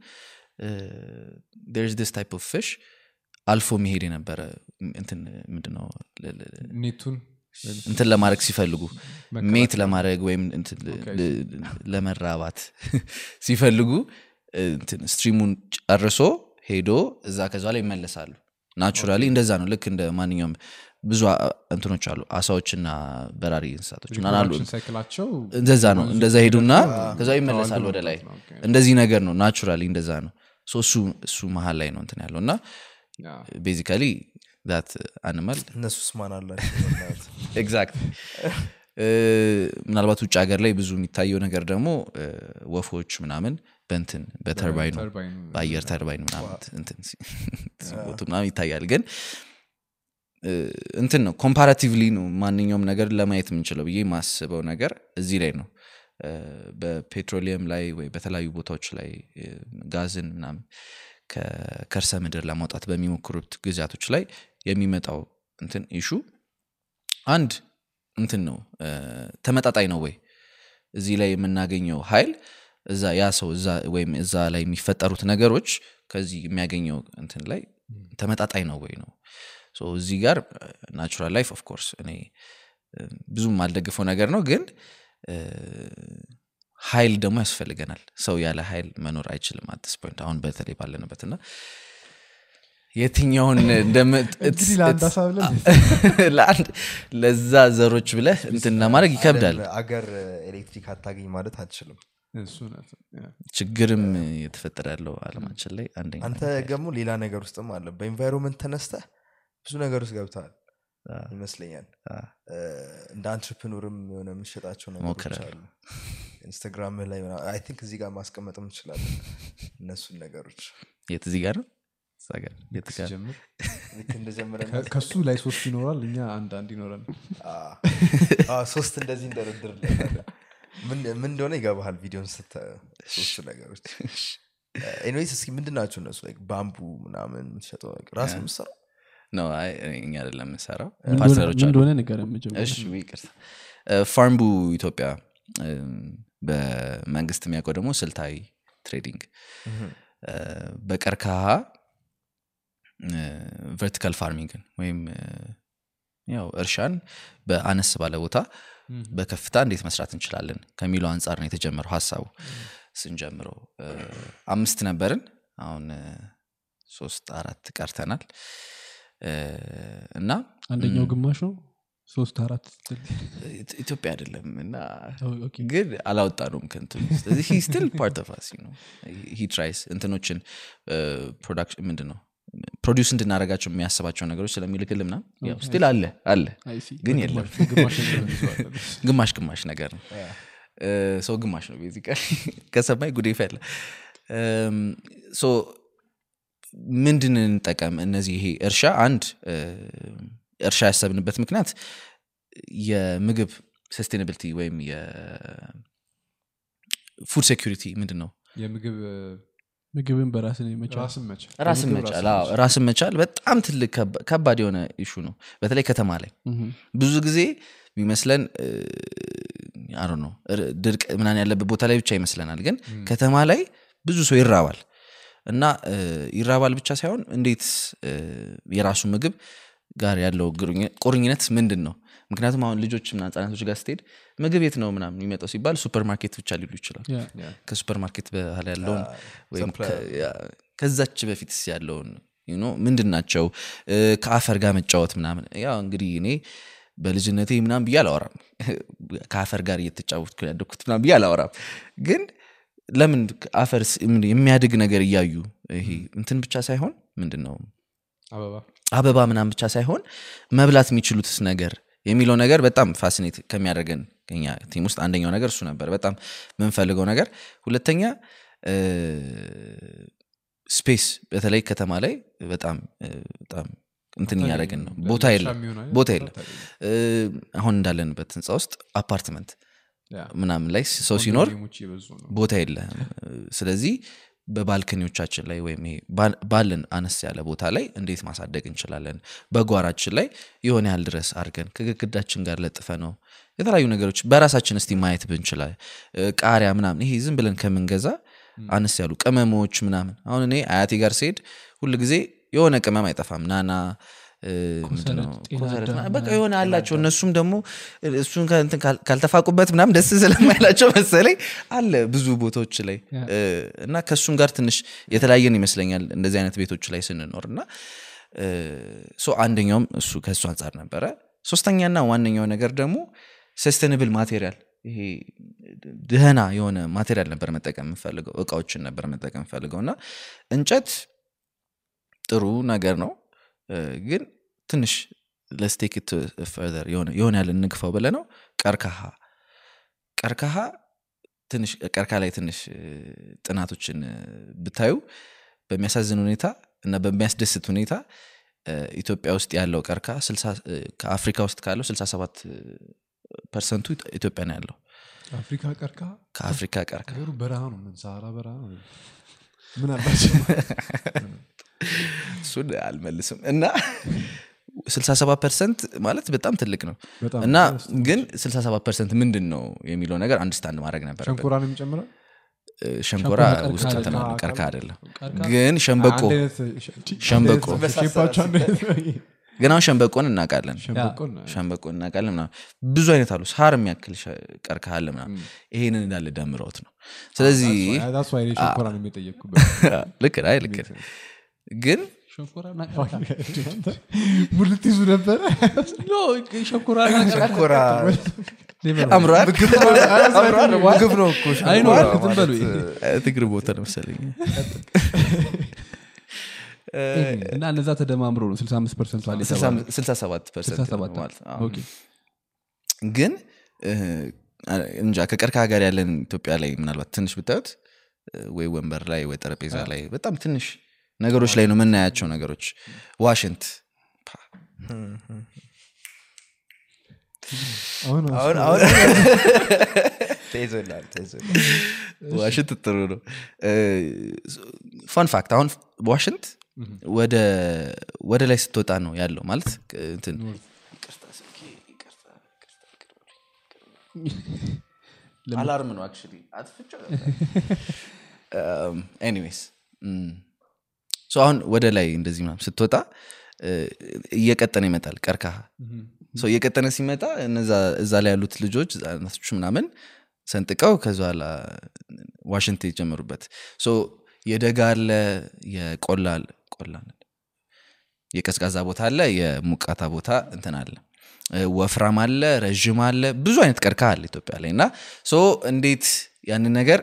this type of fish አልፎ መሄድ የነበረ እንትን ምንድነው? ኔቱን? እንትን ለማድረግ ሲፈልጉ mate ለማድረግ ወይም ለመራባት ሲፈልጉ stream ኡን ጨርሶ ሄዶ እዛ ከዛ ላይ ይመለሳሉ። naturally እንደዛ ነው። ልክ እንደ ማንኛውም ብዙ እንትኖች አሉ። አሳዎችና በራሪ እንስሳቶች cycle ኣቸው እንደዛ ነው። እንደዛ ሄዱና ከዛ ይመለሳሉ ተዋልዶ ወደ ላይ። እንደዚህ ነገር ነው። naturally እንደዛ ነው። እሱ መሀል ላይ ነው እንትን ያለው እና basically that animal እነሱስ ማን አላቸው? exact ምናልባት ውጭ ሀገር ላይ ብዙ የሚታየው ነገር ደግሞ ወፎች ምናምን በንትን በ turbine ኡ turbine ኡ በአየር turbine ምናምን እንትን ሲ- ሲሞቱ ምናምን ይታያል። ግን እንትን ነው comparatively ነው ማንኛውም ነገር ለማየት የምንችለው ብዬ የማስበው ነገር እዚህ ላይ ነው። በፔትሮሊየም ላይ ወይ በተለያዩ ቦታዎች ላይ ጋዝን ምናምን ከከርሰ ምድር ለማውጣት በሚሞክሩት ጊዜያቶች ላይ የሚመጣው እንትን issue አንድ እንትን ነው ተመጣጣኝ ነው ወይ? እዚህ ላይ የምናገኘው ሀይል እዛ ያ ሰው ወይም እዛ ላይ የሚፈጠሩት ነገሮች ከዚህ የሚያገኘው እንትን ላይ ተመጣጣኝ ነው ወይ ነው? እዚህ ጋር natural life of course እኔ ብዙም አልደግፈው ነገር ነው ግን ሀይል ደግሞ ያስፈልገናል። ሰው ያለ ሀይል መኖር አይችልም at this point አሁን በተለይ ባለንበት እና የትኛውን ለዛ ዘሮች ብለህ እንትን ለማድረግ ይከብዳል። አገር ኤሌክትሪክ አታገኝ ማለት አትችልም። ችግርም የተፈጠረ ያለው አለማችን ላይ አንደኛ አንተ ደግሞ ሌላ ነገር ውስጥም አለ። በ environment ተነስተ ብዙ ነገር ውስጥ ገብተዋል ይመስለኛል። እንደ entrepreneur ም የሆነ የምሸጣቸው ነገሮች አሉ ኢንስታግራም ላይ I think እዚህ ጋር ማስቀመጥ እንችላለን እነሱን ነገሮች የት እዚህ ጋር ከሱ ላይ ሶስት ይኖራል እኛ አንድ አንድ ይኖረን ሶስት እንደዚህ እንደረድር ምን እንደሆነ ይገባሃል ቪዲዮን ስተ ሶስቱ ነገሮች። anyways እስኪ ምንድን ናቸው እነሱ? bamboo ምናምን የምትሸጠው ራስ ነው አይ እኛ አይደለም የምንሰራው። partner ኦች አሉ። ፋርምቡ ኢትዮጵያ በመንግስት የሚያውቀው ደግሞ ስልታዊ trading። በቀርከሃ vertical farming ን ወይም ያው እርሻን በአነስ ባለ ቦታ በከፍታ እንዴት መስራት እንችላለን ከሚለው አንጻር ነው የተጀመረው ሀሳቡ። ስንጀምረው አምስት ነበርን። አሁን ሶስት አራት ቀርተናል። እና አንደኛው ግማሽ ነው ሶስት አራት ኢትዮጵያ አይደለም እና ግን አላወጣነውም ከንትን ስለዚህ he still part of us ነው ሂ ትራይስ እንትኖችን ፕሮዳክሽን ምንድን ነው ፕሮዲውስ እንድናደረጋቸው የሚያስባቸው ነገሮች ስለሚልክል ምናምን ያው ስቲል አለ አለ። ግን የለም። ግማሽ ግማሽ ነገር ነው። ሰው ግማሽ ነው ቤዚካሊ ከሰማይ ጉዴ ፈለ ሶ ምንድን እንጠቀም እነዚህ ይሄ እርሻ? አንድ እርሻ ያሰብንበት ምክንያት የምግብ ሰስቴናብሊቲ ወይም የ food security ምንድን ነው የምግብ ምግብን በራስን መቻል። ራስን መቻል። በጣም ትልቅ ከባ- ከባድ የሆነ issue ነው። በተለይ ከተማ ላይ ብዙ ጊዜ የሚመስለን ኧረ ነው ድርቅ ምናምን ያለበት ቦታ ላይ ብቻ ይመስለናል። ግን ከተማ ላይ ብዙ ሰው ይራባል። እና ይራባል ብቻ ሳይሆን እንዴት የራሱ ምግብ ጋር ያለው ቁርኝነት ምንድን ነው ምክንያቱም አሁን ልጆች ምናምን ህጻናቶች ጋር ስትሄድ ምግብ የት ነው ምናምን የሚመጣው ሲባል ሱፐር ማርኬት ብቻ ሊሉ ይችላል ከሱፐር ማርኬት በኋላ ያለውን ወይም ከዛች በፊትስ ያለውን ምንድን ናቸው ከአፈር ጋር መጫወት ምናምን ያው እንግዲህ እኔ በልጅነቴ ምናምን ብዬ አላወራም። ከአፈር ጋር እየተጫወትኩ ያደግኩት ምናምን ብዬ አላወራም። ግን ለምን አፈር የሚያድግ ነገር እያዩ ይሄ እንትን ብቻ ሳይሆን ምንድን ነው አበባ አበባ ምናምን ብቻ ሳይሆን መብላት የሚችሉትስ ነገር የሚለው ነገር በጣም fascinate ከሚያደርገን ከኛ team ውስጥ አንደኛው ነገር እሱ ነበር። በጣም የምንፈልገው ነገር ሁለተኛ space በተለይ ከተማ ላይ በጣም በጣም እንትን እያደረግን ነው። ቦታ የለም። ቦታ የለም። አሁን እንዳለንበት ህንፃ ውስጥ አፓርትመንት ምናምን ላይ ሰው ሲኖር ቦታ የለህም ስለዚህ በባልከኒዎቻችን ላይ ወይም ባለን አነስ ያለ ቦታ ላይ እንዴት ማሳደግ እንችላለን? በጓራችን ላይ የሆነ ያህል ድረስ አድርገን ከግድግዳችን ጋር ለጥፈ ነው የተለያዩ ነገሮች በራሳችን እስቲ ማየት ብንችላል እ፣ ቃሪያ ምናምን ይሄ ዝም ብለን ከምንገዛ አነስ ያሉ ቅመሞች ምናምን። አሁን እኔ አያቴ ጋር ስሄድ ሁል ጊዜ የሆነ ቅመም አይጠፋም። ናና በቃ የሆነ አላቸው። እነሱም ደግሞ እሱን ካልተፋቁበት ምናምን ደስ ስለማይላቸው መሰለኝ አለ ብዙ ቦታዎች ላይ። እና ከእሱም ጋር ትንሽ የተለያየን ይመስለኛል እንደዚህ አይነት ቤቶች ላይ ስንኖር። እና አንደኛውም እሱ ከእሱ አንጻር ነበረ። ሶስተኛና ዋነኛው ነገር ደግሞ sustainable material። ይሄ ደህና የሆነ material ነበር መጠቀም የምፈልገው እቃዎችን ነበር መጠቀም የምፈልገው። እና እንጨት ጥሩ ነገር ነው ግን ትንሽ ለስቴክ ፈርዘር የሆነ ያለ እንግፋው ብለ ነው። ቀርከሃ ቀርከሃ ትንሽ ቀርከሃ ላይ ትንሽ ጥናቶችን ብታዩ በሚያሳዝን ሁኔታ እና በሚያስደስት ሁኔታ ኢትዮጵያ ውስጥ ያለው እ፣ ከአፍሪካ ውስጥ ካለው 67 ፐርሰንቱ ኢትዮጵያ ነው ያለው። አፍሪካ ቀርካ ከአፍሪካ ሀገሩ በረሃ ነው ምን ሰሃራ በረሃ ነው። ምን አላቸው እሱን አልመልስም። እና 67 percent ማለት በጣም ትልቅ ነው። እና ግን 67 percent ምንድን ነው የሚለው ነገር understand ማድረግ ነበር ሸንኮራ ውስጥ እንትን አለ፣ አይደለም። ግን ሸንበቆ ሸንበቆ። ግን አሁን ሸንበቆን እናውቃለን። ሸንበቆን ሸንበቆ እናውቃለን ምናምን። ብዙ አይነት አሉ። ሳር የሚያክል አለ ምናምን። ይሄንን እንዳለ ደምረውት ነው። ስለዚህ ልክ ነህ፣ አይ ልክ ነህ። ግን ሙልት ይዙ ነበረ? ሸንኮራ ምግብ ነው? ሸንኮራ ትግር ቦታ ነው መሰለኝ። እና እነዛ ተደማምሮ ነው 65 ፐርሰንት አለ የተባለው። 67 ፐርሰንት 67 ማለት ነው። ኦኬ። ግን እ፣ እንጃ ከቀርከሃ ጋር ያለን ኢትዮጵያ ላይ ምናልባት ትንሽ ብታዩት ወይ ወንበር ላይ ወይ ጠረጴዛ ላይ በጣም ትንሽ ነገሮች ላይ ነው የምናያቸው ነገሮች። ዋሽንት ዋሽንት ጥሩ ነው። fun fact አሁን ዋሽንት ወደ ላይ ስትወጣ ነው ያለው ማለት እንትን አላርም ነው actually። አጥፍቼው anyways አሁን ወደ ላይ እንደዚህ ምናምን ስትወጣ እየቀጠነ ይመጣል ቀርከሃ ሰው እየቀጠነ ሲመጣ እዛ ላይ ያሉት ልጆች ህጻናቶቹ ምናምን ሰንጥቀው ከዚያ በኋላ ዋሽንት የጀመሩበት። የደጋ አለ የቆላ ቆላ የቀዝቃዛ ቦታ አለ የሙቀታ ቦታ እንትን አለ። ወፍራም አለ ረዥም አለ ብዙ አይነት ቀርከሃ አለ ኢትዮጵያ ላይ። እና እንዴት ያንን ነገር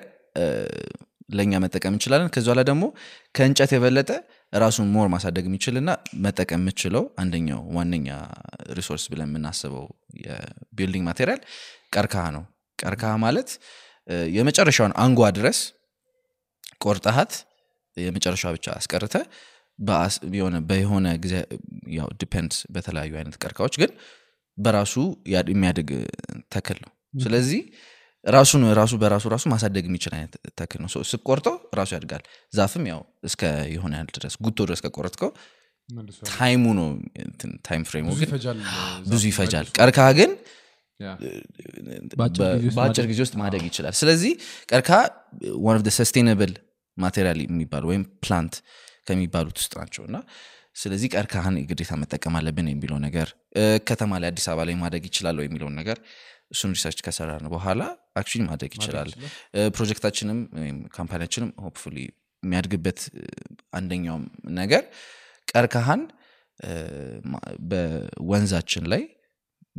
ለእኛ መጠቀም እንችላለን። ከዚያ በኋላ ደግሞ ከእንጨት የበለጠ ራሱን more ማሳደግ የሚችልና መጠቀም የምችለው አንደኛው ዋነኛ resource ብለን የምናስበው የ building material ቀርከሃ ነው። ቀርከሃ ማለት የመጨረሻውን አንጓ ድረስ ቆርጠሃት የመጨረሻ ብቻ አስቀርተህ የሆነ ጊዜ ያው depends በተለያዩ አይነት ቀርከሃዎች ግን በራሱ የሚያድግ ተክል ነው። ስለዚህ ራሱን ራሱ በራሱ ራሱ ማሳደግ የሚችል አይነት ተክል ነው። ስቆርጠው ራሱ ያድጋል። ዛፍም ያው እስከ የሆነ ያህል ድረስ ጉቶ ድረስ ከቆረጥከው time ኡ ነው እንትን time frame ኡ ብዙ ግን ይፈጃል ብዙ ይፈጃል። ቀርከሃ ግን በአጭር ጊዜ ውስጥ ማደግ- ይችላል። ስለዚህ ቀርከሃ one of sustainable material የሚባሉ ወይም plant ከሚባሉት ውስጥ ናቸው። እና ስለዚህ ቀርከሃን ግዴታ መጠቀም አለብን የሚለው ነገር ከተማ ላይ አዲስ አበባ ላይ ማደግ ይችላል የሚለውን ነገር እሱን research ከሰራን በኋላ actually ማደግ ይችላል። ፕሮጀክታችንም ወይም company ያችንም hopefully የሚያድግበት አንደኛውም ነገር ቀርከሃን በወንዛችን ላይ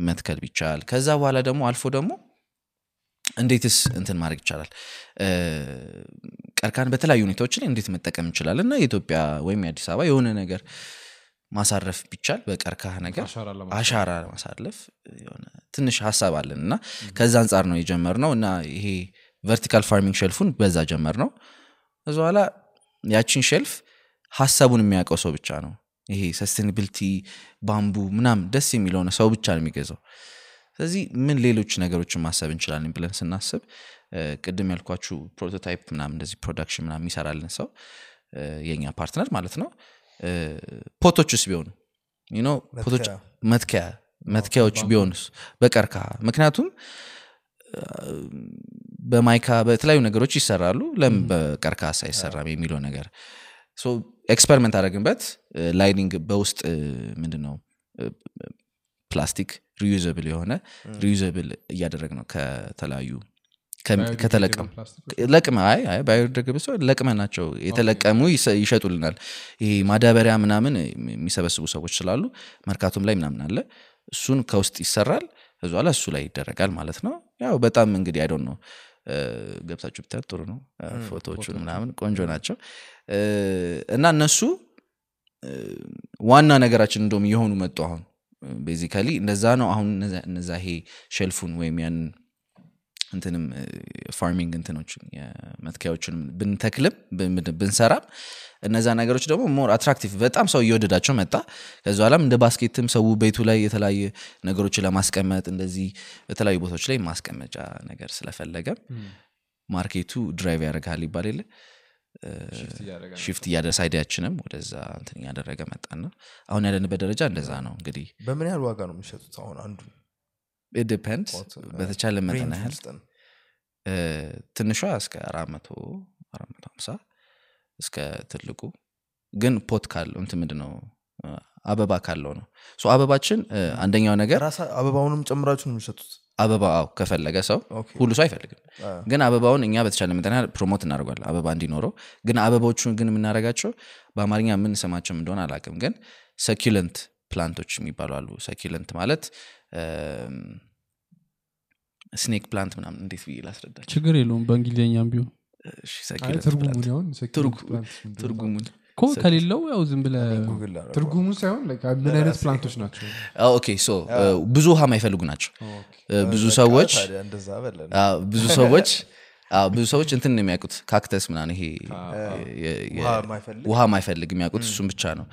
መትከል ቢቻል። ከዛ በኋላ ደግሞ አልፎ ደግሞ እንዴትስ እንትን ማድረግ ይቻላል? ቀርከሃን በተለያዩ ሁኔታዎች ላይ እንዴት መጠቀም እንችላለን? እና የኢትዮጵያ ወይም የአዲስ አበባ የሆነ ነገር ማሳረፍ ቢቻል በቀርከሃ ነገር አሻራ የሆነ ትንሽ ሀሳብ አለን እና ከዛ አንጻር ነው የጀመርነው እና ይሄ vertical farming shelf ኡን በዛ ጀመር ነው ከዚ በኋላ ያችን shelf ሀሳቡን የሚያውቀው ሰው ብቻ ነው። ይሄ sustainability bamboo ምናምን ደስ የሚለውን ሰው ብቻ ነው የሚገዛው። ስለዚህ ምን ሌሎች ነገሮችን ማሰብ እንችላለን ብለን ስናስብ ቅድም ያልኳችሁ prototype ምናምን እንደዚህ production ምናምን የሚሰራልን ሰው የኛ partner ማለት ነው pot ኦችስ ቢሆኑ? pot ኦች መትከያ። መትከያ መትከያዎች ቢሆኑስ? በቀርከሃ ምክንያቱም በማይካ በተለያዩ ነገሮች ይሰራሉ። ለምን በቀርከሃ አይሰራም የሚለው ነገር። experiment አደረግንበት። lining በውስጥ ምንድን ነው ፕላስቲክ reusable የሆነ reusable እያደረግ ነው ከተለያዩ ከተለቀሙ። ለቅመ አይ አይ biodegradable ሲሆን ለቅመ ናቸው የተለቀሙ ይሸጡልናል። ይሄ ማዳበሪያ ምናምን የሚሰበስቡ ሰዎች ስላሉ መርካቶም ላይ ምናምን አለ። እሱን ከውስጥ ይሰራል ከዚ በኋላ እሱ ላይ ይደረጋል ማለት ነው። ያው በጣም እንግዲህ አይዶን ነው ገብታችሁ ብታዩት ጥሩ ነው። ፎቶዎቹን ምናምን ቆንጆ ናቸው። እና እነሱ ዋና ነገራችን እንደውም እየሆኑ መጡ አሁን። basically እንደዛ ነው። አሁን እነዛ ይሄ shelf ኡን ወይም ያንን እንትንም farming እንትኖችን የመትከያዎችን ብንተክልም ብን- ብንሰራም እነዛ ነገሮች ደግሞ more attractive በጣም ሰው እየወደዳቸው መጣ። ከዚ በኋላም እንደ basket ም ሰው ቤቱ ላይ የተለያየ ነገሮችን ለማስቀመጥ እንደዚህ በተለያዩ ቦታዎች ላይ ማስቀመጫ ነገር ስለፈለገም market ኡ drive ያደርግሃል ይባል የለ? shift idea ኣችንም ወደዛ እንትን እያደረገ መጣና አሁን ያለንበት ደረጃ እንደዛ ነው እንግዲህ። በምን ያህል ዋጋ ነው የሚሸጡት? አሁን አንዱ depend በተቻለ መጠን ያህል ትንሿ እስከ አራት መቶ አራት መቶ ሀምሳ እስከ ትልቁ። ግን pot ካለው እንትን ምንድን ነው አበባ ካለው ነው። አበባችን አንደኛው ነገር አበባውንም ጨምራችሁ ነው የሚሸጡት አበባ አዎ ከፈለገ ሰው ሁሉ ሰው አይፈልግም። ግን አበባውን እኛ በተቻለ መጠን promote እናደርጓለን አበባ እንዲኖረው። ግን አበባዎቹን ግን የምናደርጋቸው በአማርኛ ምን ስማቸው እንደሆነ አላውቅም። ግን succulent plant ኦች የሚባሉ አሉ። succulent ማለት snake plant ምናምን እንዴት ብዬ ላስረዳቸው? ችግር የለውም በእንግሊዝኛም ቢሆን። ትርጉሙን እኮ ከሌለው ያው ዝም ብለ ጉግል ላደርገው። ትርጉሙን ሳይሆን like ምን አይነት plant ኦች ናቸው? አዎ፣ okay so ብዙ ውሃ የማይፈልጉ ናቸው። ብዙ ሰዎች ብዙ ሰዎች ብዙ ሰዎች እንትን ነው የሚያውቁት cactus ምናምን ይሄ ውሃ የማይፈልግ የሚያውቁት እሱም ብቻ ነው።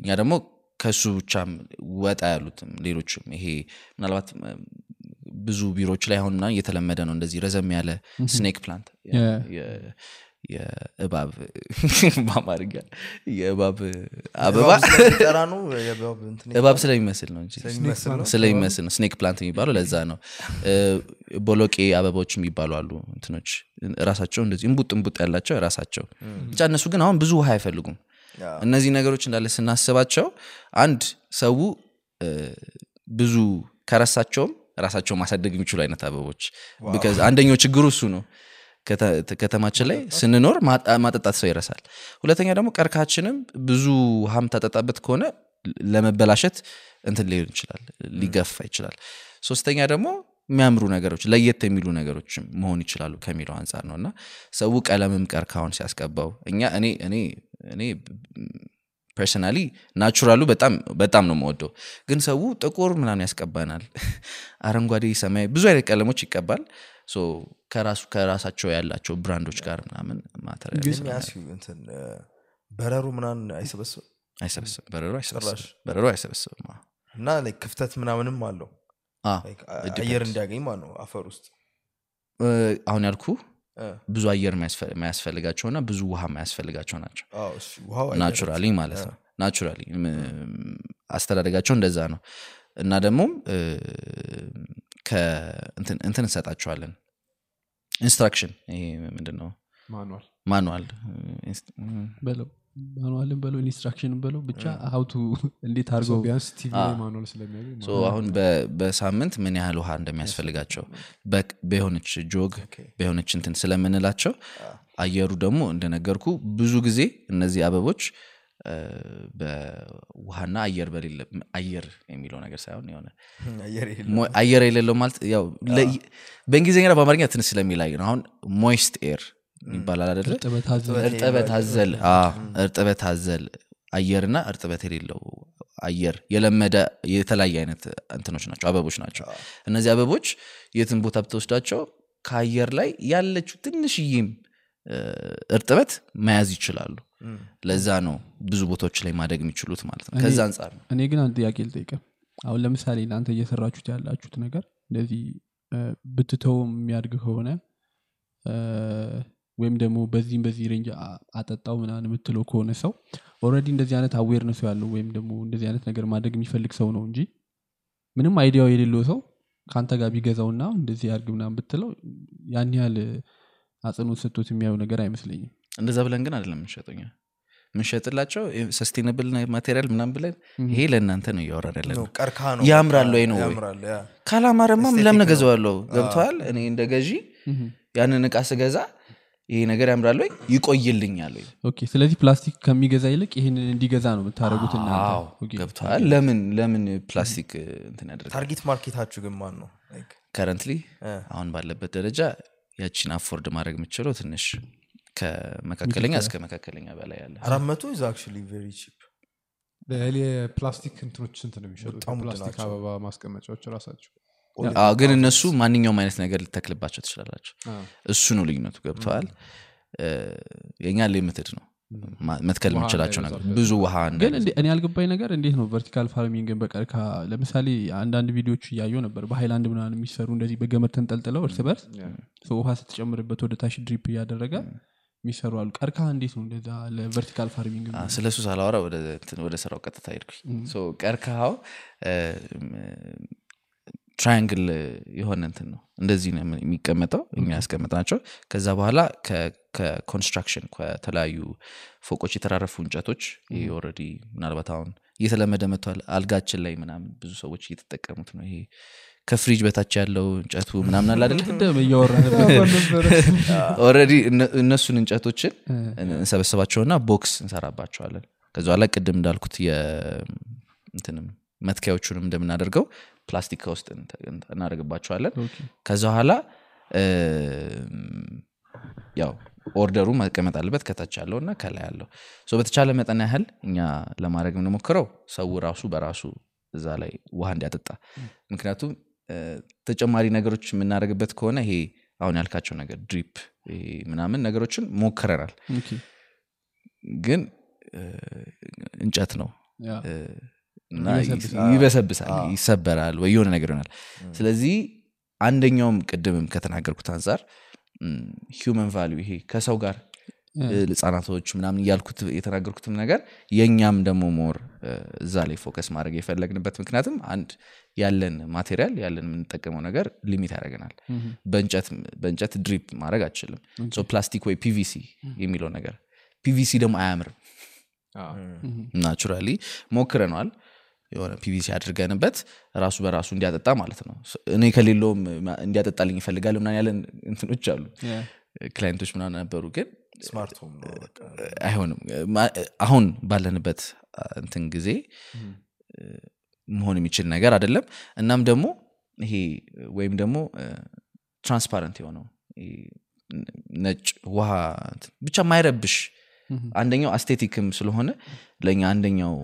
እኛ ደግሞ ከሱ ብቻም ወጣ ያሉትም ሌሎችም ይሄ ምናልባት ብዙ ቢሮዎች ላይ አሁን ምናምን እየተለመደ ነው እንደዚህ ረዘም ያለ snake plant. የእባብ በአማርኛ የእባብ አበባ እባብ ስለሚመስል ነው እንጂ ስለሚመስል ነው? snake plant የሚባለው ለዛ ነው። ቦሎቄ አበባዎች የሚባሉ አሉ እንትኖች ራሳቸው እንደዚህ እንቡጥ እንቡጥ ያላቸው ራሳቸው። ብቻ እነሱ ግን አሁን ብዙ ውሃ አይፈልጉም እነዚህ ነገሮች እንዳለ ስናስባቸው አንድ ሰው ብዙ ከረሳቸውም ራሳቸው ማሳደግ የሚችሉ አይነት አበቦች አንደኛው ችግሩ እሱ ነው። ከተ- ከተማችን ላይ ስንኖር ማጠጣት ሰው ይረሳል። ሁለተኛ ደግሞ ቀርካችንም ብዙ ውሃም ታጠጣበት ከሆነ ለመበላሸት እንትን ሊሆን ይችላል ሊገፋ ይችላል። ሶስተኛ ደግሞ የሚያምሩ ነገሮች ለየት የሚሉ ነገሮችም መሆን ይችላሉ ከሚለው አንጻር ነው። እና ሰው ቀለምም ቀርካውን ሲያስቀባው እኛ እኔ እኔ እኔ personally natural ኡ በጣም በጣም ነው የምወደው። ግን ሰው ጥቁር ምናምን ያስቀባናል። አረንጓዴ ሰማያዊ ብዙ አይነት ቀለሞች ይቀባል። ከራሱ ከራሳቸው ያላቸው brand ኦች ጋር ምናምን በረሮ ምናምን አይሰበስብም? አይሰበስብም። እና ክፍተት ምናምንም አለው። አየር እንዲያገኝ ማለት ነው አፈር ውስጥ። አሁን ያልኩ ብዙ አየር የማያስፈ- የማያስፈልጋቸውና ብዙ ውሃ የማያስፈልጋቸው ናቸው። naturally ማለት ነው። naturally አስተዳደጋቸው እንደዛ ነው። እና ከእንትን እንትን እንሰጣቸዋለን። instruction ይሄ ምንድን ነው manual manual ን በለው instruction ን በለው ብቻ how to እንዴት አድርገው ቢያንስ ቲቪ ላይ manual ስለሚያገኝ so አሁን በ- በሳምንት ምን ያህል ውሃ እንደሚያስፈልጋቸው በ- በሆነች ጆግ በሆነች እንትን ስለምንላቸው አየሩ ደግሞ እንደነገርኩ ብዙ ጊዜ እነዚህ አበቦች በውሃና አየር በሌለ አየር የሚለው ነገር ሳይሆን የሆነ አየር የሌለው ማለት ያው በእንግሊዝኛና በአማርኛ ትንሽ ስለሚለያይ ነው። አሁን moist air ይባላል አደለ እርጥበት አዘል እርጥበት አዘል አዎ፣ እርጥበት አዘል አየርና እርጥበት የሌለው አየር የለመደ የተለያየ አይነት እንትኖች ናቸው አበቦች ናቸው። እነዚህ አበቦች የትን ቦታ ብትወስዳቸው ከአየር ላይ ያለችው ትንሽዬም እርጥበት መያዝ ይችላሉ። ለዛ ነው ብዙ ቦታዎች ላይ ማደግ የሚችሉት ማለት ነው። ከዛ አንጻር ነው። እኔ ግን አንድ ጥያቄ ልጠይቀ አሁን ለምሳሌ እናንተ እየሰራችሁት ያላችሁት ነገር እንደዚህ እ፣ ብትተውም የሚያድግ ከሆነ ወይም ደግሞ በዚህም በዚህ range አጠጣው ምናምን የምትለው ከሆነ ሰው already እንደዚህ አይነት awareness ኡ ያለው ወይም ደግሞ እንደዚህ አይነት ነገር ማድረግ የሚፈልግ ሰው ነው እንጂ ምንም idea ው የሌለው ሰው ከአንተ ጋር ቢገዛውና እንደዚህ ያድርግ ምናምን ብትለው ያን ያህል አጽንኦት ሰጥቶት የሚያየው ነገር አይመስለኝም። እንደዛ ብለን ግን አይደለም የምንሸጠኛ የምንሸጥላቸው sustainable material ምናምን ብለን ይሄ ለእናንተ ነው እያወራን ያለ ያምራል ወይ ነው ካላማረማ ለምን ነው። እገዛዋለሁ? ገብተዋል እኔ እንደ ገዢ ያንን እቃ ስገዛ ይሄ ነገር ያምራል ወይ? ይቆይልኛል ወይ? okay ስለዚህ ፕላስቲክ ከሚገዛ ይልቅ ይህንን እንዲገዛ ነው የምታደረጉት ገብቶሃል ለምን ለምን ፕላስቲክ እንትን ያደርጋል? target market ኣችሁ ግን ማን ነው currently አሁን ባለበት ደረጃ ያቺን afford ማድረግ የምችለው ትንሽ ከመካከለኛ እስከ መካከለኛ በላይ ያለ አራት መቶ የፕላስቲክ እንትኖች ስንት ነው የሚሸጡት? ናቸው። አበባ ማስቀመጫዎች ራሳቸው ግን እነሱ ማንኛውም አይነት ነገር ልተክልባቸው ትችላላቸው እሱ ነው ልዩነቱ። ገብቶሃል? የእኛ limited ነው። መትከል ውሃ የምንችላቸው ነገር ብዙ ውሃ ግን እኔ ያልገባኝ ነገር እንዴት ነው vertical farming ን በቀርከሃ ለምሳሌ አንዳንድ ቪዲዮዎች እያየው ነበር በሃይላንድ ምናምን የሚሰሩ እንደዚህ በገመድ ተንጠልጥለው እርስ በርስ ሰው ውሃ ስትጨምርበት ወደ ታች drip እያደረገ የሚሰሩ አሉ። ቀርከሃ እንዴት ነው እንደዛ ለ vertical farming? ስለ እሱ ሳላወራ ወደ ስራው ቀጥታ ሄድኩኝ። so ቀርከሃው triangle የሆነ እንትን ነው። እንደዚህ ነው የሚቀመጠው እኛ ያስቀመጥናቸው። ከዛ በኋላ ከ construction ከተለያዩ ፎቆች የተራረፉ እንጨቶች ይሄ already ምናልባት አሁን እየተለመደ መጥቷል። አልጋችን ላይ ምናምን ብዙ ሰዎች እየተጠቀሙት ነው። ይሄ ከፍሪጅ በታች ያለው እንጨቱ ምናምን አለ already እነሱን እንጨቶችን እንሰበስባቸውና box እንሰራባቸዋለን። ከዚ በኋላ ቅድም እንዳልኩት የእንትንም መትኪያዎቹንም እንደምናደርገው ፕላስቲክ ውስጥ እናደርግባቸዋለን። ከዛ በኋላ ያው order ኡ መቀመጥ አለበት። ከታች ያለው እና ከላይ ያለው በተቻለ መጠን ያህል እኛ ለማድረግ የምንሞክረው ሰው ራሱ በራሱ እዛ ላይ ውሃ እንዲያጠጣ። ምክንያቱም ተጨማሪ ነገሮች የምናደርግበት ከሆነ ይሄ አሁን ያልካቸው ነገር drip ምናምን ነገሮችን ሞክረናል። ግን እንጨት ነው እና ይበሰብሳል። ይበሰብሳል ይሰበራል ወይ የሆነ ነገር ይሆናል። ስለዚህ አንደኛውም ቅድምም ከተናገርኩት አንጻር human value ይሄ ከሰው ጋር ህጻናቶች ምናምን እያልኩት የተናገርኩትም ነገር የእኛም ደግሞ more እዛ ላይ focus ማድረግ የፈለግንበት ምክንያትም አንድ ያለን material ያለን የምንጠቀመው ነገር limit ያደርገናል። በእንጨት drip ማድረግ አችልም ፕላስቲክ ወይ PVC የሚለው ነገር። PVC ደግሞ አያምርም። naturally ሞክረነዋል የሆነ PVC አድርገንበት ራሱ በራሱ እንዲያጠጣ ማለት ነው። እኔ ከሌለውም እንዲያጠጣልኝ ይፈልጋል ምናምን ያለን እንትኖች አሉ። client ኦች ምናምን ነበሩ ግን አይሆንም። አሁን ባለንበት እንትን ጊዜ መሆን የሚችል ነገር አይደለም። እናም ደግሞ ይሄ ወይም ደግሞ transparent የሆነው ነጭ ውሃ እንትን ብቻ ማይረብሽ አንደኛው aesthetic ም ስለሆነ ለእኛ አንደኛው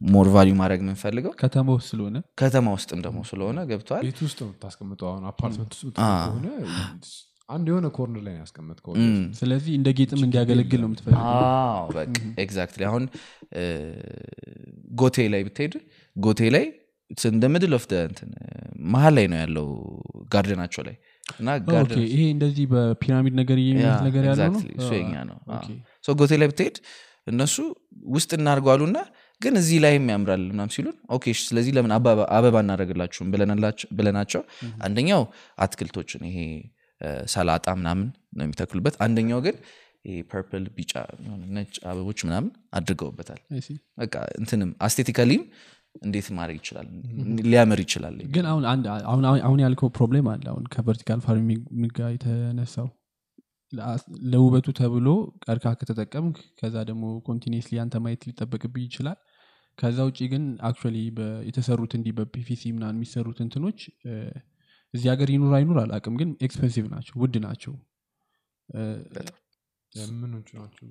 more value ማድረግ የምንፈልገው ከተማ ውስጥ ስለሆነ ከተማ ውስጥም ደግሞ ስለሆነ ገብቶሃል ቤት ውስጥ ነው የምታስቀምጠው አሁን አፓርትመንት ውስጥ አ። ከሆነ አንድ የሆነ corner ላይ ያስቀመጥከው ስለዚህ እንደ ጌጥም እንዲያገለግል ነው የምትፈልገው አዎ በቃ exactly አሁን Goethe ላይ ብትሄድ Goethe ላይ እንደ middle of እንትን መሀል ላይ ነው ያለው garden ኣቸው ላይ እና ይሄ እንደዚህ በፒራሚድ ነገር ነገር ያለው ነው exactly እሱ የኛ ነው okay። so Goethe ላይ ብትሄድ እነሱ ውስጥ እናርጓሉና ግን እዚህ ላይም ያምራል ምናምን ሲሉን okay ስለዚህ ለምን አበባ እናደረግላችሁም ብለናቸው? አንደኛው አትክልቶችን ይሄ ሰላጣ ምናምን ነው የሚተክሉበት። አንደኛው ግን purple ቢጫ ነጭ አበቦች ምናምን አድርገውበታል። በቃ እንትንም aesthetically ም እንዴት ማድረግ ይችላል? ሊያምር ይችላል ግን አሁን ያልከው problem አለ። አሁን ከ vertical farming ጋር የተነሳው ለውበቱ ተብሎ ቀርከሃ ከተጠቀምክ ከዛ ደግሞ continuously አንተ ማየት ሊጠበቅብህ ይችላል ከዛ ውጭ ግን actually የተሰሩት እንዲህ በ PVC ምናምን የሚሰሩት እንትኖች እዚህ ሀገር ይኑር አይኑር አላቅም ግን expensive ናቸው ውድ ናቸው። እ፣ ምኖቹ ናቸው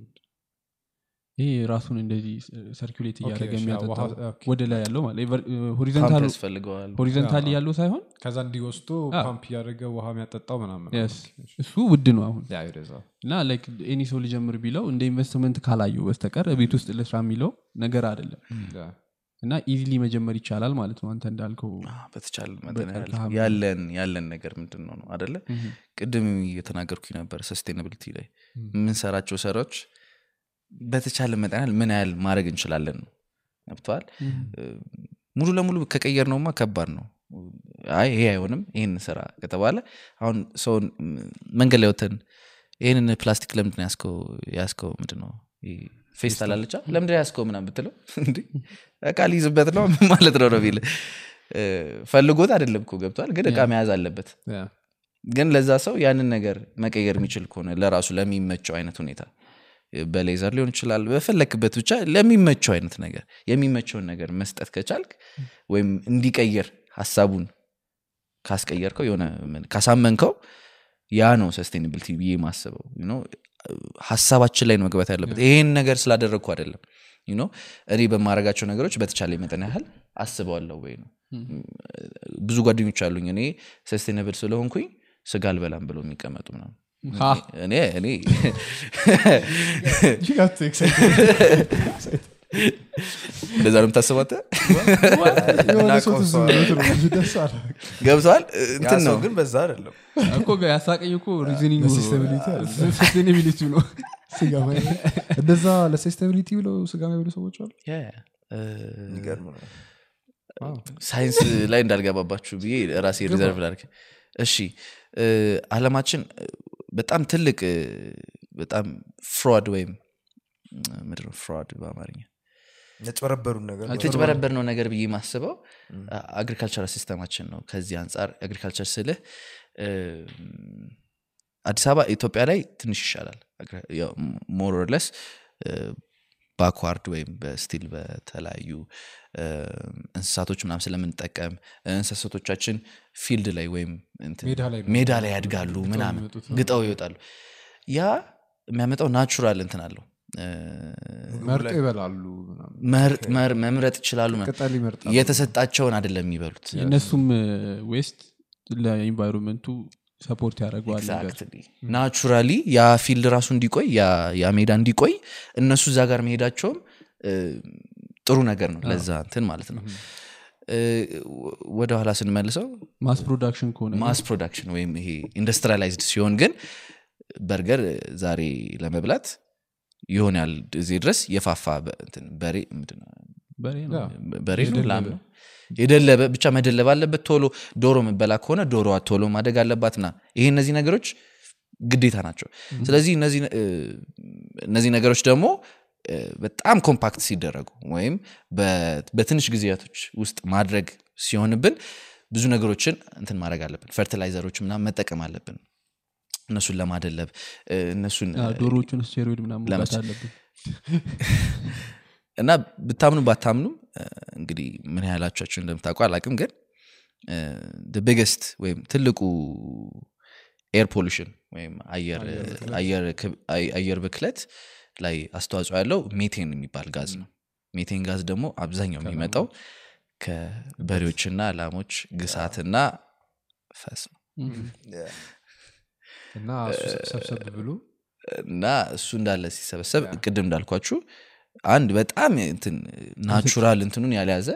ይሄ ራሱን እንደዚህ circulate እያደረገ የሚያጠጣው ወደ ላይ ያለው horizontal ያስፈልገዋል። horizontally ያለው ሳይሆን ከዛ እንዲወስዶ ፓምፕ እያደረገ ውሃ የሚያጠጣው ምናምን yes፣ እሱ ውድ ነው አሁን። እና like any ሰው ሊጀምር ቢለው እንደ ኢንቨስትመንት ካላየው በስተቀር ቤት ውስጥ ልስራ የሚለው ነገር አይደለም። እና easily መጀመር ይቻላል ማለት ነው አንተ እንዳልከው በተቻለ ያለን ያለን ነገር ምንድን ነው ነው አደለ ቅድም እየተናገርኩኝ ነበር sustainability ላይ የምንሰራቸው ስራዎች በተቻለ መጠን ያህል ምን ያህል ማድረግ እንችላለን ነው። ገብቶሃል ሙሉ ለሙሉ ከቀየር ነውማ ከባድ ነው። አይ ይሄ አይሆንም ይህን ስራ ከተባለ አሁን ሰውን መንገድ ላይ ወተን ይህንን ፕላስቲክ ለምንድን ያስከው ያስከው ምንድን ነው? ፌስታል አለቻ ለምንድን ያስከው ምናምን ብትለው እቃ ሊይዝበት ነው ማለት ነው ነው ቢል ፈልጎት አይደለም እኮ ገብቷል ግን እቃ መያዝ አለበት። ግን ለዛ ሰው ያንን ነገር መቀየር የሚችል ከሆነ ለራሱ ለሚመቸው አይነት ሁኔታ በ leather ሊሆን ይችላል በፈለክበት ብቻ ለሚመቸው አይነት ነገር የሚመቸውን ነገር መስጠት ከቻልክ ወይም እንዲቀየር ሀሳቡን ካስቀየርከው የሆነ ካሳመንከው ያ ነው sustainability ብዬ ማስበው ሀሳባችን ላይ መግባት ያለበት። ይሄን ነገር ስላደረግኩ አይደለም። እኔ በማድረጋቸው ነገሮች በተቻለ መጠን ያህል አስበዋለሁ ወይ ነው። ብዙ ጓደኞች አሉኝ። እኔ ሰስቴናብል ስለሆንኩኝ ስጋ አልበላም ብለው የሚቀመጡ ምናምን ሀ። እኔ እኔ እንደዛ ነው የምታስባት? ገብተዋል ያ እንትን ነው። ግን በዛ አይደለም። እኮ ያሳቀኝ እኮ ሪዝኒንግ ለሲስተቢሊቲ አለ። ሰስቴናቢሊቲ ነው። እንደዛ ለሰስቴቢሊቲ ብለው ስጋ የሚበሉ ሰዎች አሉ? ሳይንስ ላይ እንዳልገባባችሁ ብዬ ራሴ ሪዘርቭ ላድርግ። እሺ እ፣ አለማችን በጣም ትልቅ በጣም ፍሮድ ወይም ምድር ፍሮድ በአማርኛ? ነገር ነው። ነገር ብዬ ማስበው agricultural system ኣችን ነው። ከዚህ አንጻር agriculture ስልህ አዲስ አበባ ኢትዮጵያ ላይ ትንሽ ይሻላል። more or less backward ወይም በ still በተለያዩ እንስሳቶች ምናም ስለምንጠቀም እንስሳቶቻችን field ላይ ወይም እንትን ሜዳ ላይ ያድጋሉ ምናምን ግጠው ይወጣሉ። ያ የሚያመጣው natural እንትን አለው። መርጦ ይበላሉ ምናምን። መርጥ- መር- መምረጥ ይችላሉ የተሰጣቸውን አይደለም የሚበሉት። የእነሱም waste ለ environment ኡ support ያደርገዋል ነገር። naturally ያ field ራሱ እንዲቆይ ያ- ያ ሜዳ እንዲቆይ እነሱ እዛ ጋር መሄዳቸውም ጥሩ ነገር ነው። ለዛ እንትን ማለት ነው። እ፣ ወደ ኋላ ስንመልሰው mass production ከሆነ mass production ወይም ይሄ industrialized ሲሆን ግን በርገር ዛሬ ለመብላት ይሄን ያህል ጊዜ ድረስ የፋፋ በሬ ምንድን ነው? በሬ ነው? ላም የደለበ ብቻ መደለብ አለበት። ቶሎ ዶሮ መበላ ከሆነ ዶሮዋ ቶሎ ማደግ አለባትና ይሄ እነዚህ ነገሮች ግዴታ ናቸው። ስለዚህ እነዚህ ነገሮች ደግሞ በጣም compact ሲደረጉ ወይም በትንሽ ጊዜያቶች ውስጥ ማድረግ ሲሆንብን ብዙ ነገሮችን እንትን ማድረግ አለብን። fertilizer ኦች ምናምን መጠቀም አለብን። እነሱን ለማደለብ እነሱን ዶሮዎቹን ስቴሮይድ ምናምን አለብን። እና ብታምኑ ባታምኑም እንግዲህ ምን ያህላቻችሁ እንደምታውቁ አላቅም ግን biggest ወይም ትልቁ air pollution ወይም አየር ብክለት ላይ አስተዋጽኦ ያለው ሜቴን የሚባል ጋዝ ነው። ሜቴን ጋዝ ደግሞ አብዛኛው የሚመጣው ከበሬዎችና ላሞች ግሳትና ፈስ ነው። እና ሰብሰብ ብሎ እና እሱ እንዳለ ሲሰበሰብ ቅድም እንዳልኳችሁ አንድ በጣም እንትን natural እንትኑን ያልያዘ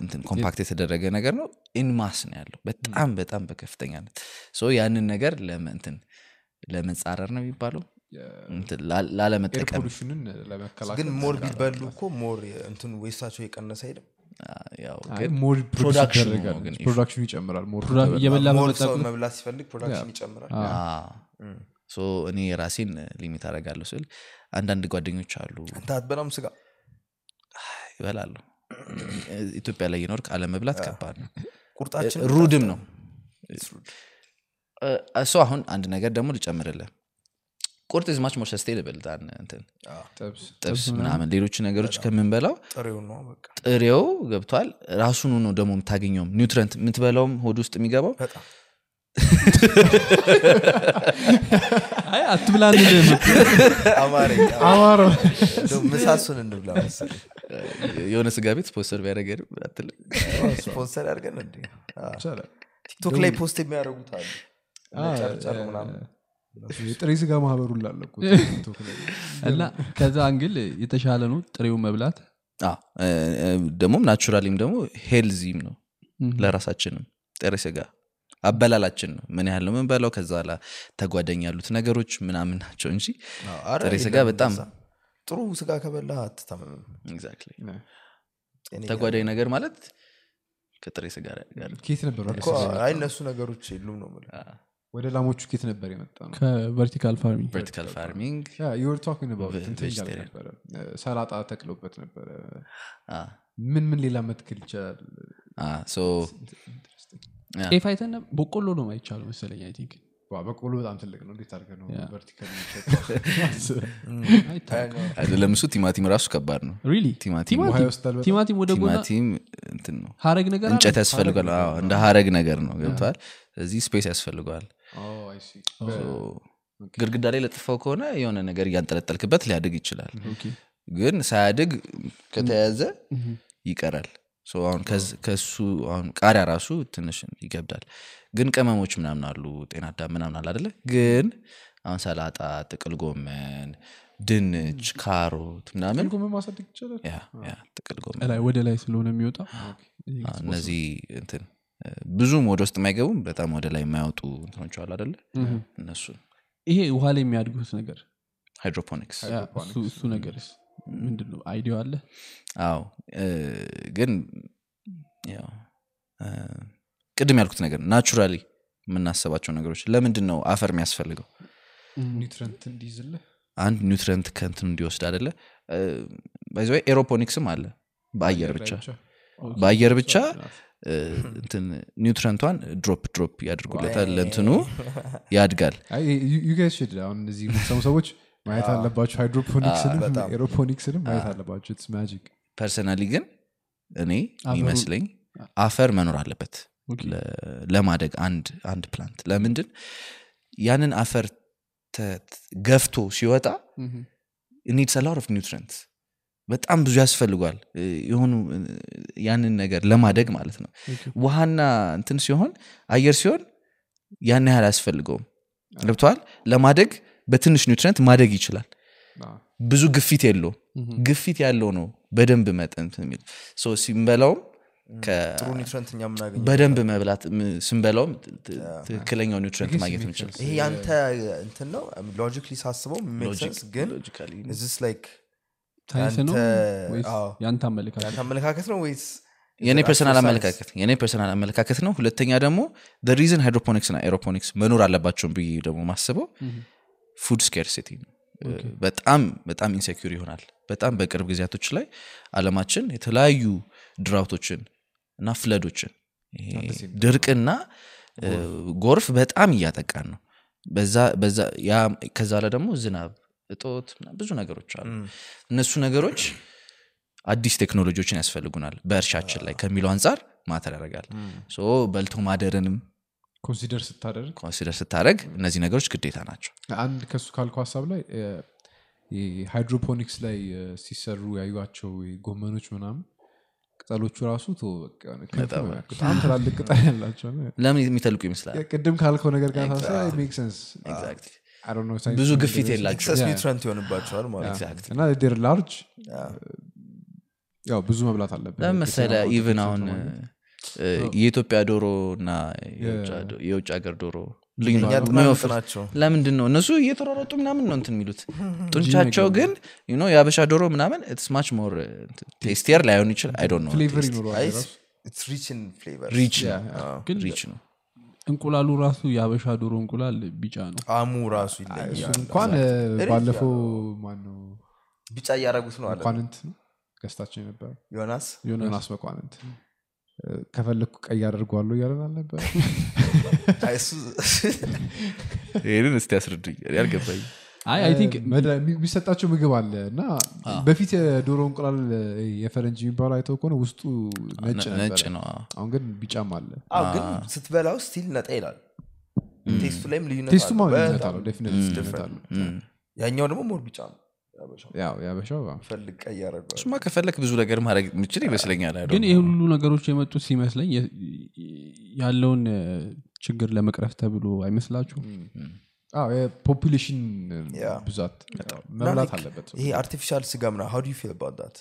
እንትን compact የተደረገ ነገር ነው። in mass ነው ያለው። በጣም በጣም በከፍተኛነት። so ያንን ነገር ለመ- እንትን ለመጻረር ነው የሚባለው እንትን ላ- air ላለመጠቀም pollution ን ለመከላከል ግን more ቢበሉ እኮ more እንትኑ waste ኣቸው የቀነሰ more production ኡ ይጨምራል። መብላት ሲፈልግ production ይጨምራል። እኔ ራሴን limit አደርጋለሁ ስል አንዳንድ ጓደኞች አሉ አትበላም ስጋ? ይበላሉ ኢትዮጵያ ላይ የኖርክ አለመብላት ከባድ ነው። ቁርጣችን ሩድም ነው። ሰው አሁን አንድ ነገር ደግሞ ልጨምርልህ ቁርጥ is much more sustainable ጥብስ ጥብስ ምናምን ሌሎች ነገሮች ከምንበላው ጥሬው ነው በቃ። ጥሬው ገብቷል። ራሱኑ ነው ደግሞ የምታገኘውም nutrient የምትበላውም ሆድ ውስጥ የሚገባው? በጣም። አይ አትብላ አንልም አማረኝ አማራ እንደው ምሳሱን እንብላ መሰለኝ። የሆነ ስጋ ቤት ስፖንሰር ቢያደረገ አትልም ስፖንሰር ይቻላል። ቲክቶክ ላይ post የሚያደርጉት አሉ የጥሬ ስጋ ማህበሩ ላለኩ እና ከዛ angle የተሻለ ነው ጥሬው መብላት? ደግሞም naturally ም ደግሞ healthy ም ነው ለራሳችንም ጥሬ ስጋ አበላላችን ነው። ምን ያህል ነው የምንበላው? ከዛ ላ ተጓዳኝ ያሉት ነገሮች ምናምን ናቸው እንጂ ጥሬ ስጋ በጣም ጥሩ ስጋ ከበላ ጤነኛ ተጓዳኝ ነገር ማለት ከጥሬ ስጋ ጋር ኬት ነበር እነሱ ነገሮች የሉም ነው የምልህ። ወደ ላሞቹ ኬት ነበር የመጣ ነው ከቨርቲካል ፋርሚንግ። ቨርቲካል ፋርሚንግ? ዩር ታኪንግ አባውት Ve- እንትን እያልክ vegetarian. ነበረ። ሰላጣ ተክሎበት ነበረ። ምን ምን ሌላ መትክል ይቻላል? ጤፍ አይተን? በቆሎ ነው አይቻሉ መሰለኝ አይ ቲንክ በቆሎ በጣም ትልቅ ነው። እንዴት አድርገህ ነው ቨርቲካል ለምሱ ቲማቲም ራሱ ከባድ ነው። ቲማቲም ወደ ጎና ቲማቲም እንትን ነው። ሀረግ ነገር? እንጨት ያስፈልጓል አዎ፣ እንደ ሀረግ ነገር ነው። ገብተዋል እዚህ space ያስፈልገዋል ግድግዳ ላይ ለጥፈው ከሆነ የሆነ ነገር እያንጠለጠልክበት ሊያድግ ይችላል። ግን ሳያድግ ከተያዘ ይቀራል። አሁን ከሱ አሁን ቃሪያ ራሱ ትንሽ ይገብዳል ግን ቅመሞች ምናምን አሉ ጤና አዳም ምናምን አለ አደለ ግን አሁን ሰላጣ ጥቅል ጎመን ድንች ካሮት ምናምን ጎመን ማሳደግ ይቻላል? ጥቅል ጎመን ወደ ላይ ስለሆነ የሚወጣው? አዎ፣ እነዚህ እንትን ብዙም ወደ ውስጥ የማይገቡም በጣም ወደ ላይ የማያወጡ እንትኖች አሉ አደለ እነሱ ይሄ ውሃ ላይ የሚያድጉት ነገር? hydroponics። እሱ- እሱ ነገርስ ምንድን ነው idea ው አለ? አዎ። ግን ቅድም ያልኩት ነገር naturally የምናስባቸው ነገሮች ለምንድን ነው አፈር የሚያስፈልገው? nutrient እንዲይዝልህ? አንድ nutrient ከንትን እንዲወስድ አደለ ባይዘ aeroponics ም አለ። በአየር ብቻ በአየር ብቻ nutrient ኧን drop drop ያድርጉለታል ለእንትኑ ያድጋል። አሁን እነዚህ የምትሰሙ ሰዎች ማየት አለባቸው። hydroponics ንም aeroponics ንም ማየት አለባቸው። it's magic personally ግን እኔ የሚመስለኝ አፈር መኖር አለበት ለማደግ አንድ አንድ plant ለምንድን? ያንን አፈር ተ- ገፍቶ ሲወጣ needs lot of nutrient በጣም ብዙ ያስፈልጓል። የሆኑ ያንን ነገር ለማደግ ማለት ነው። ውሃና እንትን ሲሆን አየር ሲሆን ያን ያህል አያስፈልገውም። ገብተዋል ለማደግ በትንሽ nutrient ማደግ ይችላል። ብዙ ግፊት የለውም። ግፊት ያለው ነው በደንብ መጠን የሚል። ሲንበላውም በደንብ መብላት ስንበላውም ትክክለኛው Guess ማግኘት sense. ይሄ ያንተ እንትን ነው? logically ሳስበው ግን like ሳይንስ ነው ያንተ- አመለካከት? ነው ወይስ የኔ personal? አመለካከት የኔ personal አመለካከት ነው። ሁለተኛ ደግሞ reason hydroponics እና aeroponics መኖር አለባቸውን ብዬ ደግሞ ማስበው food scarcity ነው። በጣም በጣም insecure ይሆናል። በጣም በቅርብ ጊዜያቶች ላይ አለማችን የተለያዩ drought ኦችን እና flood ኦችን ድርቅና ጎርፍ። በጣም እያጠቃን ነው። ከዛ ላይ ደግሞ ዝናብ እጦት ብዙ ነገሮች አሉ። እነሱ ነገሮች አዲስ ቴክኖሎጂዎችን ያስፈልጉናል። በእርሻችን ላይ ከሚለው አንጻር matter ያደርጋል። so በልቶ ማደርንም consider ስታደርግ consider ስታደረግ እነዚህ ነገሮች ግዴታ ናቸው። አንድ ከሱ ካልኩ ሀሳብ ላይ hydroponics ላይ ሲሰሩ ያዩቸው ጎመኖች ምናምን ቅጠሎቹ ራሱ በጣም ትላልቅ ቅጠል ያላቸው ለምን የሚተልቁ ይመስላል? ቅድም ካልከው ነገር ጋር does that make ብዙ ግፊት የላቸው excess Yeah. nutrient ይሆንባቸዋል ማለት ነው. Exactly. እና they're large ያው ብዙ መብላት አለብን. ለምን መሰለ አሁን ለማግኘት። እ፣ የኢትዮጵያ ዶሮ እና የውጭ- ሀገር ዶሮ ለምንድን ነው? እነሱ እየተሯሯጡ ምናምን ነው እንትን የሚሉት። ጡንቻቸው ግን የአበሻ ዶሮ ምናምን it's much more tastier ላይሆን ይችላል. አይ ነው እንቁላሉ ራሱ የአበሻ ዶሮ እንቁላል ቢጫ ነው። ጣዕሙ ራሱ ይለያል። እንኳን ባለፈው ማነው? ቢጫ እያደረጉት ነው አለ መኳንንት ገዝታቸው የነበረ ዮናስ? ዮናስ መኳንንት ከፈለግኩ ቀይ አደርገዋለሁ እያለን አልነበረ? ይህንን እስቲ ያስረዱኝ ያልገባኝ አይ አይ ቲንክ መድኃ- የሚ- የሚሰጣቸው ምግብ አለ እና በፊት የዶሮ እንቁላል የፈረንጅ የሚባለው አይተው ከሆነ ውስጡ ነጭ ነው። አሁን ግን ቢጫም አለ። ግን ስትበላው still ነጣ ይላል። taste ኡ ላይም ልዩነት ያኛው ደግሞ more ቢጫ ነው። ያበሻው። ያው ያበሻው አዎ። ፈልግ ቀይ ያደረገዋል እሱማ ከፈለክ ብዙ ነገር ማድረግ የምችል ይመስለኛል። ግን. ይህ ሁሉ ነገሮች የመጡት ሲመስለኝ ያለውን ችግር ለመቅረፍ ተብሎ አይመስላችሁም አዎ የ population yeah። ብዛት መብላት አለበት ይሄ artificial ስጋ ምና how you feel about that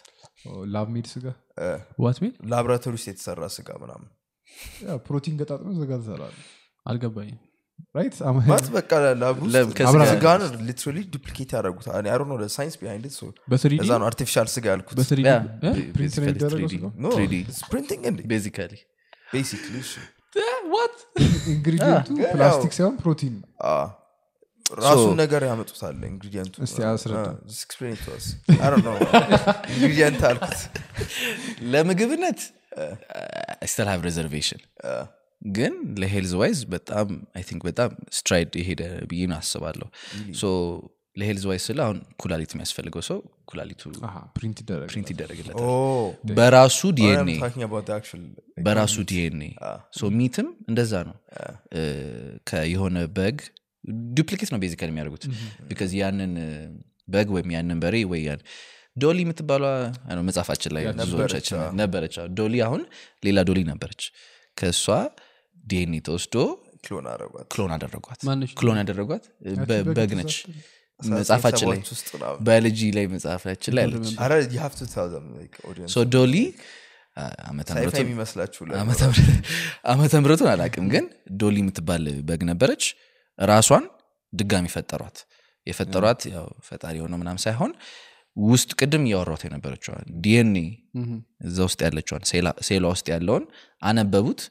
lab made ስጋ? what mean ላቦራቶሪ ውስጥ የተሰራ ስጋ ምናምን። ፕሮቲን ገጣጥመ ስጋ ትሰራለ አልገባኝም። ስጋን literally duplicate ያደረጉታል I don't know science behind እዛ ነው artificial ስጋ ያልኩት። በስሪዲ? Yeah, እ? ba- print ነው basically የሚደረገው 3D. ስጋው? no 3D. printing እንዴ? Basically. basically እሱ ingredient ኡ ፕላስቲክ ሳይሆን ፕሮቲን አዎ። ራሱን ነገር ያመጡታል ingredient ኡ ingredient አልኩት. ለምግብነት? still have reservation ግን ለ health wise በጣም I think በጣም stride የሄደ ብዬ ነው አስባለሁ። so ለ health wise ስለ አሁን ኩላሊት የሚያስፈልገው ሰው ኩላሊቱ print ይደረግ print ይደረግለታል። በራሱ ዲኤንኤ በራሱ ዲኤንኤ so meat ኡም እንደዛ ነው። እ፣ ከየሆነ በግ duplicate ነው basically የሚያደርጉት because ያንን በግ ወይም ያንን በሬ ወይ ያን ዶሊ የምትባሏ መጽሐፋችን ላይ ብዙዎቻችን ነበረች። አዎ። ዶሊ አሁን ሌላ ዶሊ ነበረች። ከእሷ ዲኤንኤ ተወስዶ clone አደረጓት? clone ያደረጓት? በ- በግ ነች። መጽሐፋችን ላይ ባዮሎጂ ላይ መጽሐፋችን ላይ አለች። አረ you have to tell them, like, audience. so ዶሊ ዓመተ አላቅም ግን ዶሊ የምትባል በግ ነበረች ራሷን ድጋሚ ፈጠሯት። የፈጠሯት ያው ፈጣሪ የሆነ ምናምን ሳይሆን ውስጥ ቅድም እያወራት የነበረችዋን ዲኤንኤ እዛ ውስጥ ያለችዋን cell ኣ- cell ኧዋ ውስጥ ያለውን አነበቡት።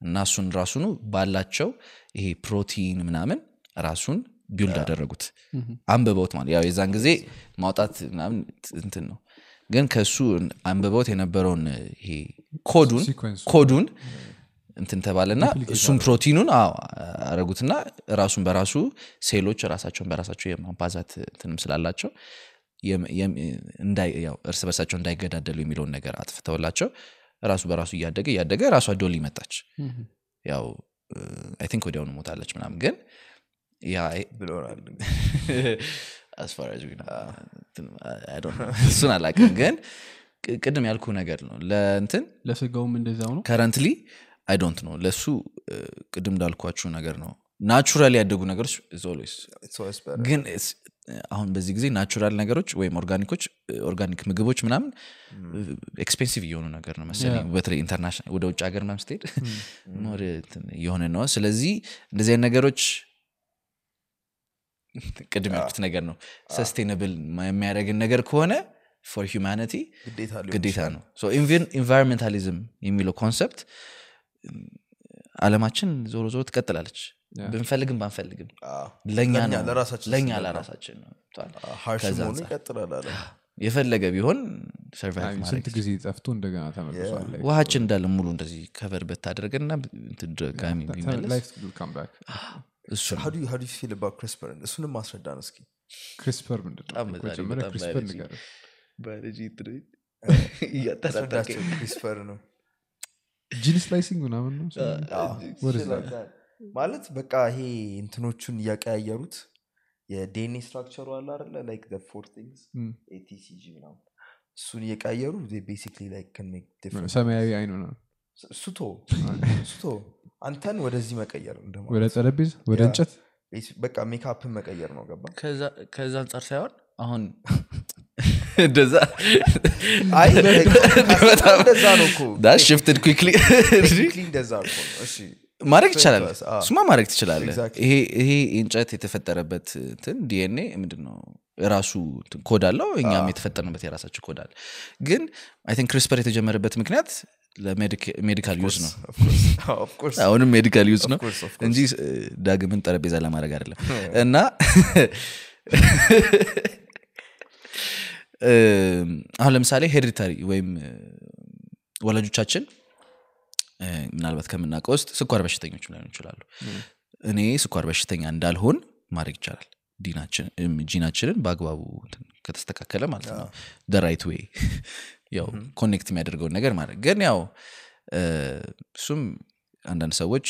እና እሱን ራሱኑ ባላቸው ይሄ ፕሮቲን ምናምን ራሱን build አደረጉት። አንብበውት ማለት ያው የዛን ጊዜ ማውጣት ምናምን እንትን ነው። ግን ከእሱ አንብበውት የነበረውን ይሄ code ኡን code ኡን እንትን ተባለና እሱም ፕሮቲኑን አረጉትና ራሱን በራሱ ሴሎች ራሳቸውን በራሳቸው የማባዛት እንትንም ስላላቸው እርስ በርሳቸው እንዳይገዳደሉ የሚለውን ነገር አጥፍተውላቸው ራሱ በራሱ እያደገ እያደገ ራሷ ዶሊ መጣች። ያው I think ወዲያውኑ ሞታለች ምናምን ግን. እሱን አላውቅም ግን ቅድም ያልኩ ነገር ነው። ለእንትን ለስጋውም እንደዛው ነው? Currently I don't know ለእሱ ቅድም እንዳልኳችሁ ነገር ነው። natural ያደጉ ነገሮች is always It's always better. ግን አሁን በዚህ ጊዜ natural ነገሮች ወይም organic ኦች organic ምግቦች ምናምን expensive እየሆኑ ነገር ነው መሰለኝ። በተለይ international ወደ ውጭ ሀገር ምናምን ስትሄድ more እንትን እየሆነ ነው። ስለዚህ እንደዚህ አይነት ነገሮች ቅድም ያልኩት ነገር ነው። sustainable የሚያደርግን ነገር ከሆነ for humanity ግዴታ ነው። environmentalism የሚለው concept አለማችን ዞሮ ዞሮ ትቀጥላለች ብንፈልግም ባንፈልግም ለእኛ ለራሳችን የፈለገ ቢሆን ስንት ጊዜ ጠፍቶ እንደገና ተመልሷል ውሃችን እንዳለ ሙሉ እንደዚህ cover ብታደርገና እንትን ድጋሚ ቢመለስ? እሱንም ማስረዳን እስኪ CRISPR ምንድን ነው? በጣም ዛሬ መጀመሪያ በጣም CRISPR CRISPR ነው gene slicing ምናምን ነው? ማለት በቃ ይሄ እንትኖቹን እያቀያየሩት የ DNA structure ኡ አለ አለ like four things. ATCG ምናምን። እሱን እየቀያየሩ basically like can make different- ሰማያዊ አይኑ ነው። ሱቶ ሱቶ አንተን ወደዚህ መቀየር ወደ ጠረጴዛ ወደ እንጨት? በቃ ሜካፕን መቀየር ነው። ገባ ከዛ አንጻር ሳይሆን አሁን እንደዛ shifted quickly ማድረግ ይቻላል። እሱማ ማድረግ ትችላለ. ይሄ እንጨት የተፈጠረበት እንትን ዲኤንኤ ምንድን ነው እንትን ኮድ አለው። እኛም የተፈጠርንበት የራሳችን ኮድ አለ። ግን I think CRISPR የተጀመረበት ምክንያት ለ medical use ነው. አሁንም medical use ነው. እንጂ ዳግምን ጠረጴዛ ለማድረግ አይደለም። እና አሁን ለምሳሌ hereditary ወይም ወላጆቻችን ምናልባት ከምናውቀው ውስጥ ስኳር በሽተኞች ሊሆኑ ይችላሉ። እኔ ስኳር በሽተኛ እንዳልሆን ማድረግ ይቻላል። ጂናችንን በአግባቡ ከተስተካከለ ማለት ነው። the right way ያው connect የሚያደርገውን ነገር ማድረግ። ግን ያው እሱም አንዳንድ ሰዎች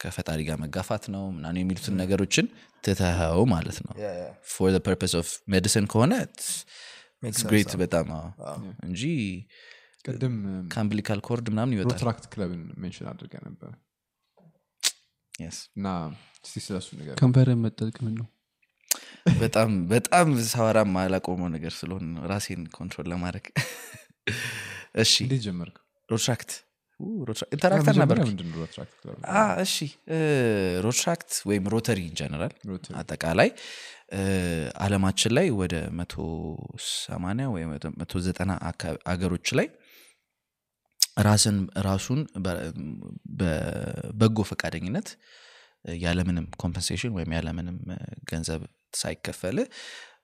ከፈጣሪ ጋር መጋፋት ነው ምናምን የሚሉትን ነገሮችን ትተኸው ማለት ነው. for purpose of medicine ከሆነ great በጣም አዎ። እንጂ ቅድም ከ umbilical cord ምናምን ይወጣል። Rotaract club ን mention አድርገ ነበር። Yes. እና ስለሱ ነገር ከንፈርን መጠቅምን ነው በጣም በጣም ሳወራ ማላቆመው ነገር ስለሆነ ራሴን control ለማድረግ። እሺ። እንዴት ጀመርክ? Rotaract መጀመሪያ ነበር። እሺ Rotaract ወይም Rotary in general አጠቃላይ አለማችን ላይ ወደ መቶ ሰማንያ ወይ ወደ መቶ ዘጠና አካ- አገሮች ላይ ራስን ራሱን በበጎ ፈቃደኝነት ያለምንም compensation ወይም ያለምንም ገንዘብ ሳይከፈል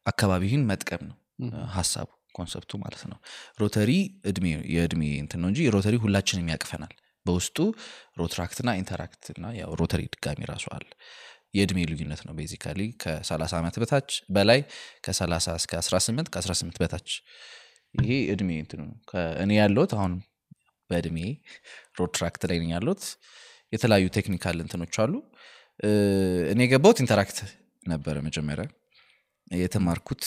አካባቢህን መጥቀም ነው ሀሳቡ concept ኡ ማለት ነው። Rotary እድሜ የእድሜ እንትን ነው እንጂ Rotary ሁላችንም ያቅፈናል። በውስጡ Rotaract ና Interact ያው Rotary ድጋሚ ራሱ አለ። የእድሜ ልዩነት ነው basically ከ30 ዓመት በታች በላይ ከ30 እስከ 18 ከ18 በታች። ይሄ እድሜ እንትኑ እኔ ያለሁት አሁን በእድሜ Rotaract ላይ ነኝ ያለሁት። የተለያዩ technical እንትኖች አሉ። እኔ የገባሁት Interact ነበረ መጀመሪያ የተማርኩት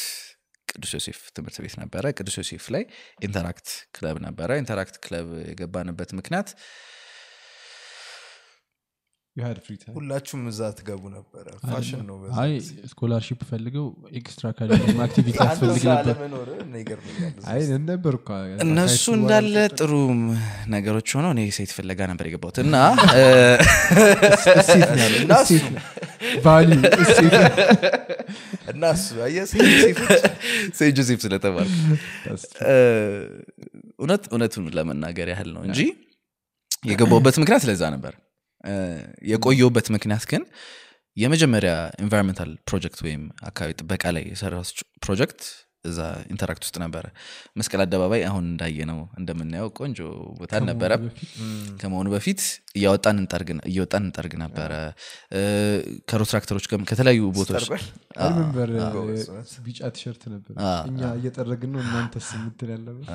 ቅዱስ ዮሴፍ ትምህርት ቤት ነበረ። ቅዱስ ዮሴፍ ላይ Interact club ነበረ። Interact club የገባንበት ምክንያት. ሁላችሁም እዛ ትገቡ ነበረ። ፋሽን ነው አይ scholarship ፈልገው extra curriculum activity ያስፈልግ ነበር። እነሱ እንዳለ ጥሩ ነገሮች ሆነው እኔ ሴት ፍለጋ ነበር የገባሁት እና እ፣ እሴት ነው ያለው፣ እና እሱ እሴት ነው። value፣ እሴት ነው። እና እሱ አየህ ሴት- ጆሴፍ ስለተባልኩ እ፣ እውነት እውነቱን ለመናገር ያህል ነው እንጂ የገባውበት ምክንያት ለዛ ነበር የቆየውበት ምክንያት ግን የመጀመሪያ environmental project ወይም አካባቢ ጥበቃ ላይ የሰራሁት ፕሮጀክት እዛ Interact ውስጥ ነበረ። መስቀል አደባባይ አሁን እንዳየነው እንደምናየው ቆንጆ ቦታ አልነበረም። ከመሆኑ በፊት እያወጣን እንጠርግ እየወጣን እንጠርግ ነበረ። ከ Rotaractor ኦች ከተለያዩ ቦታዎች ቢጫ ቲሸርት ነበር። እኛ እየጠረግን ነው እናንተስ የምትል ያለበት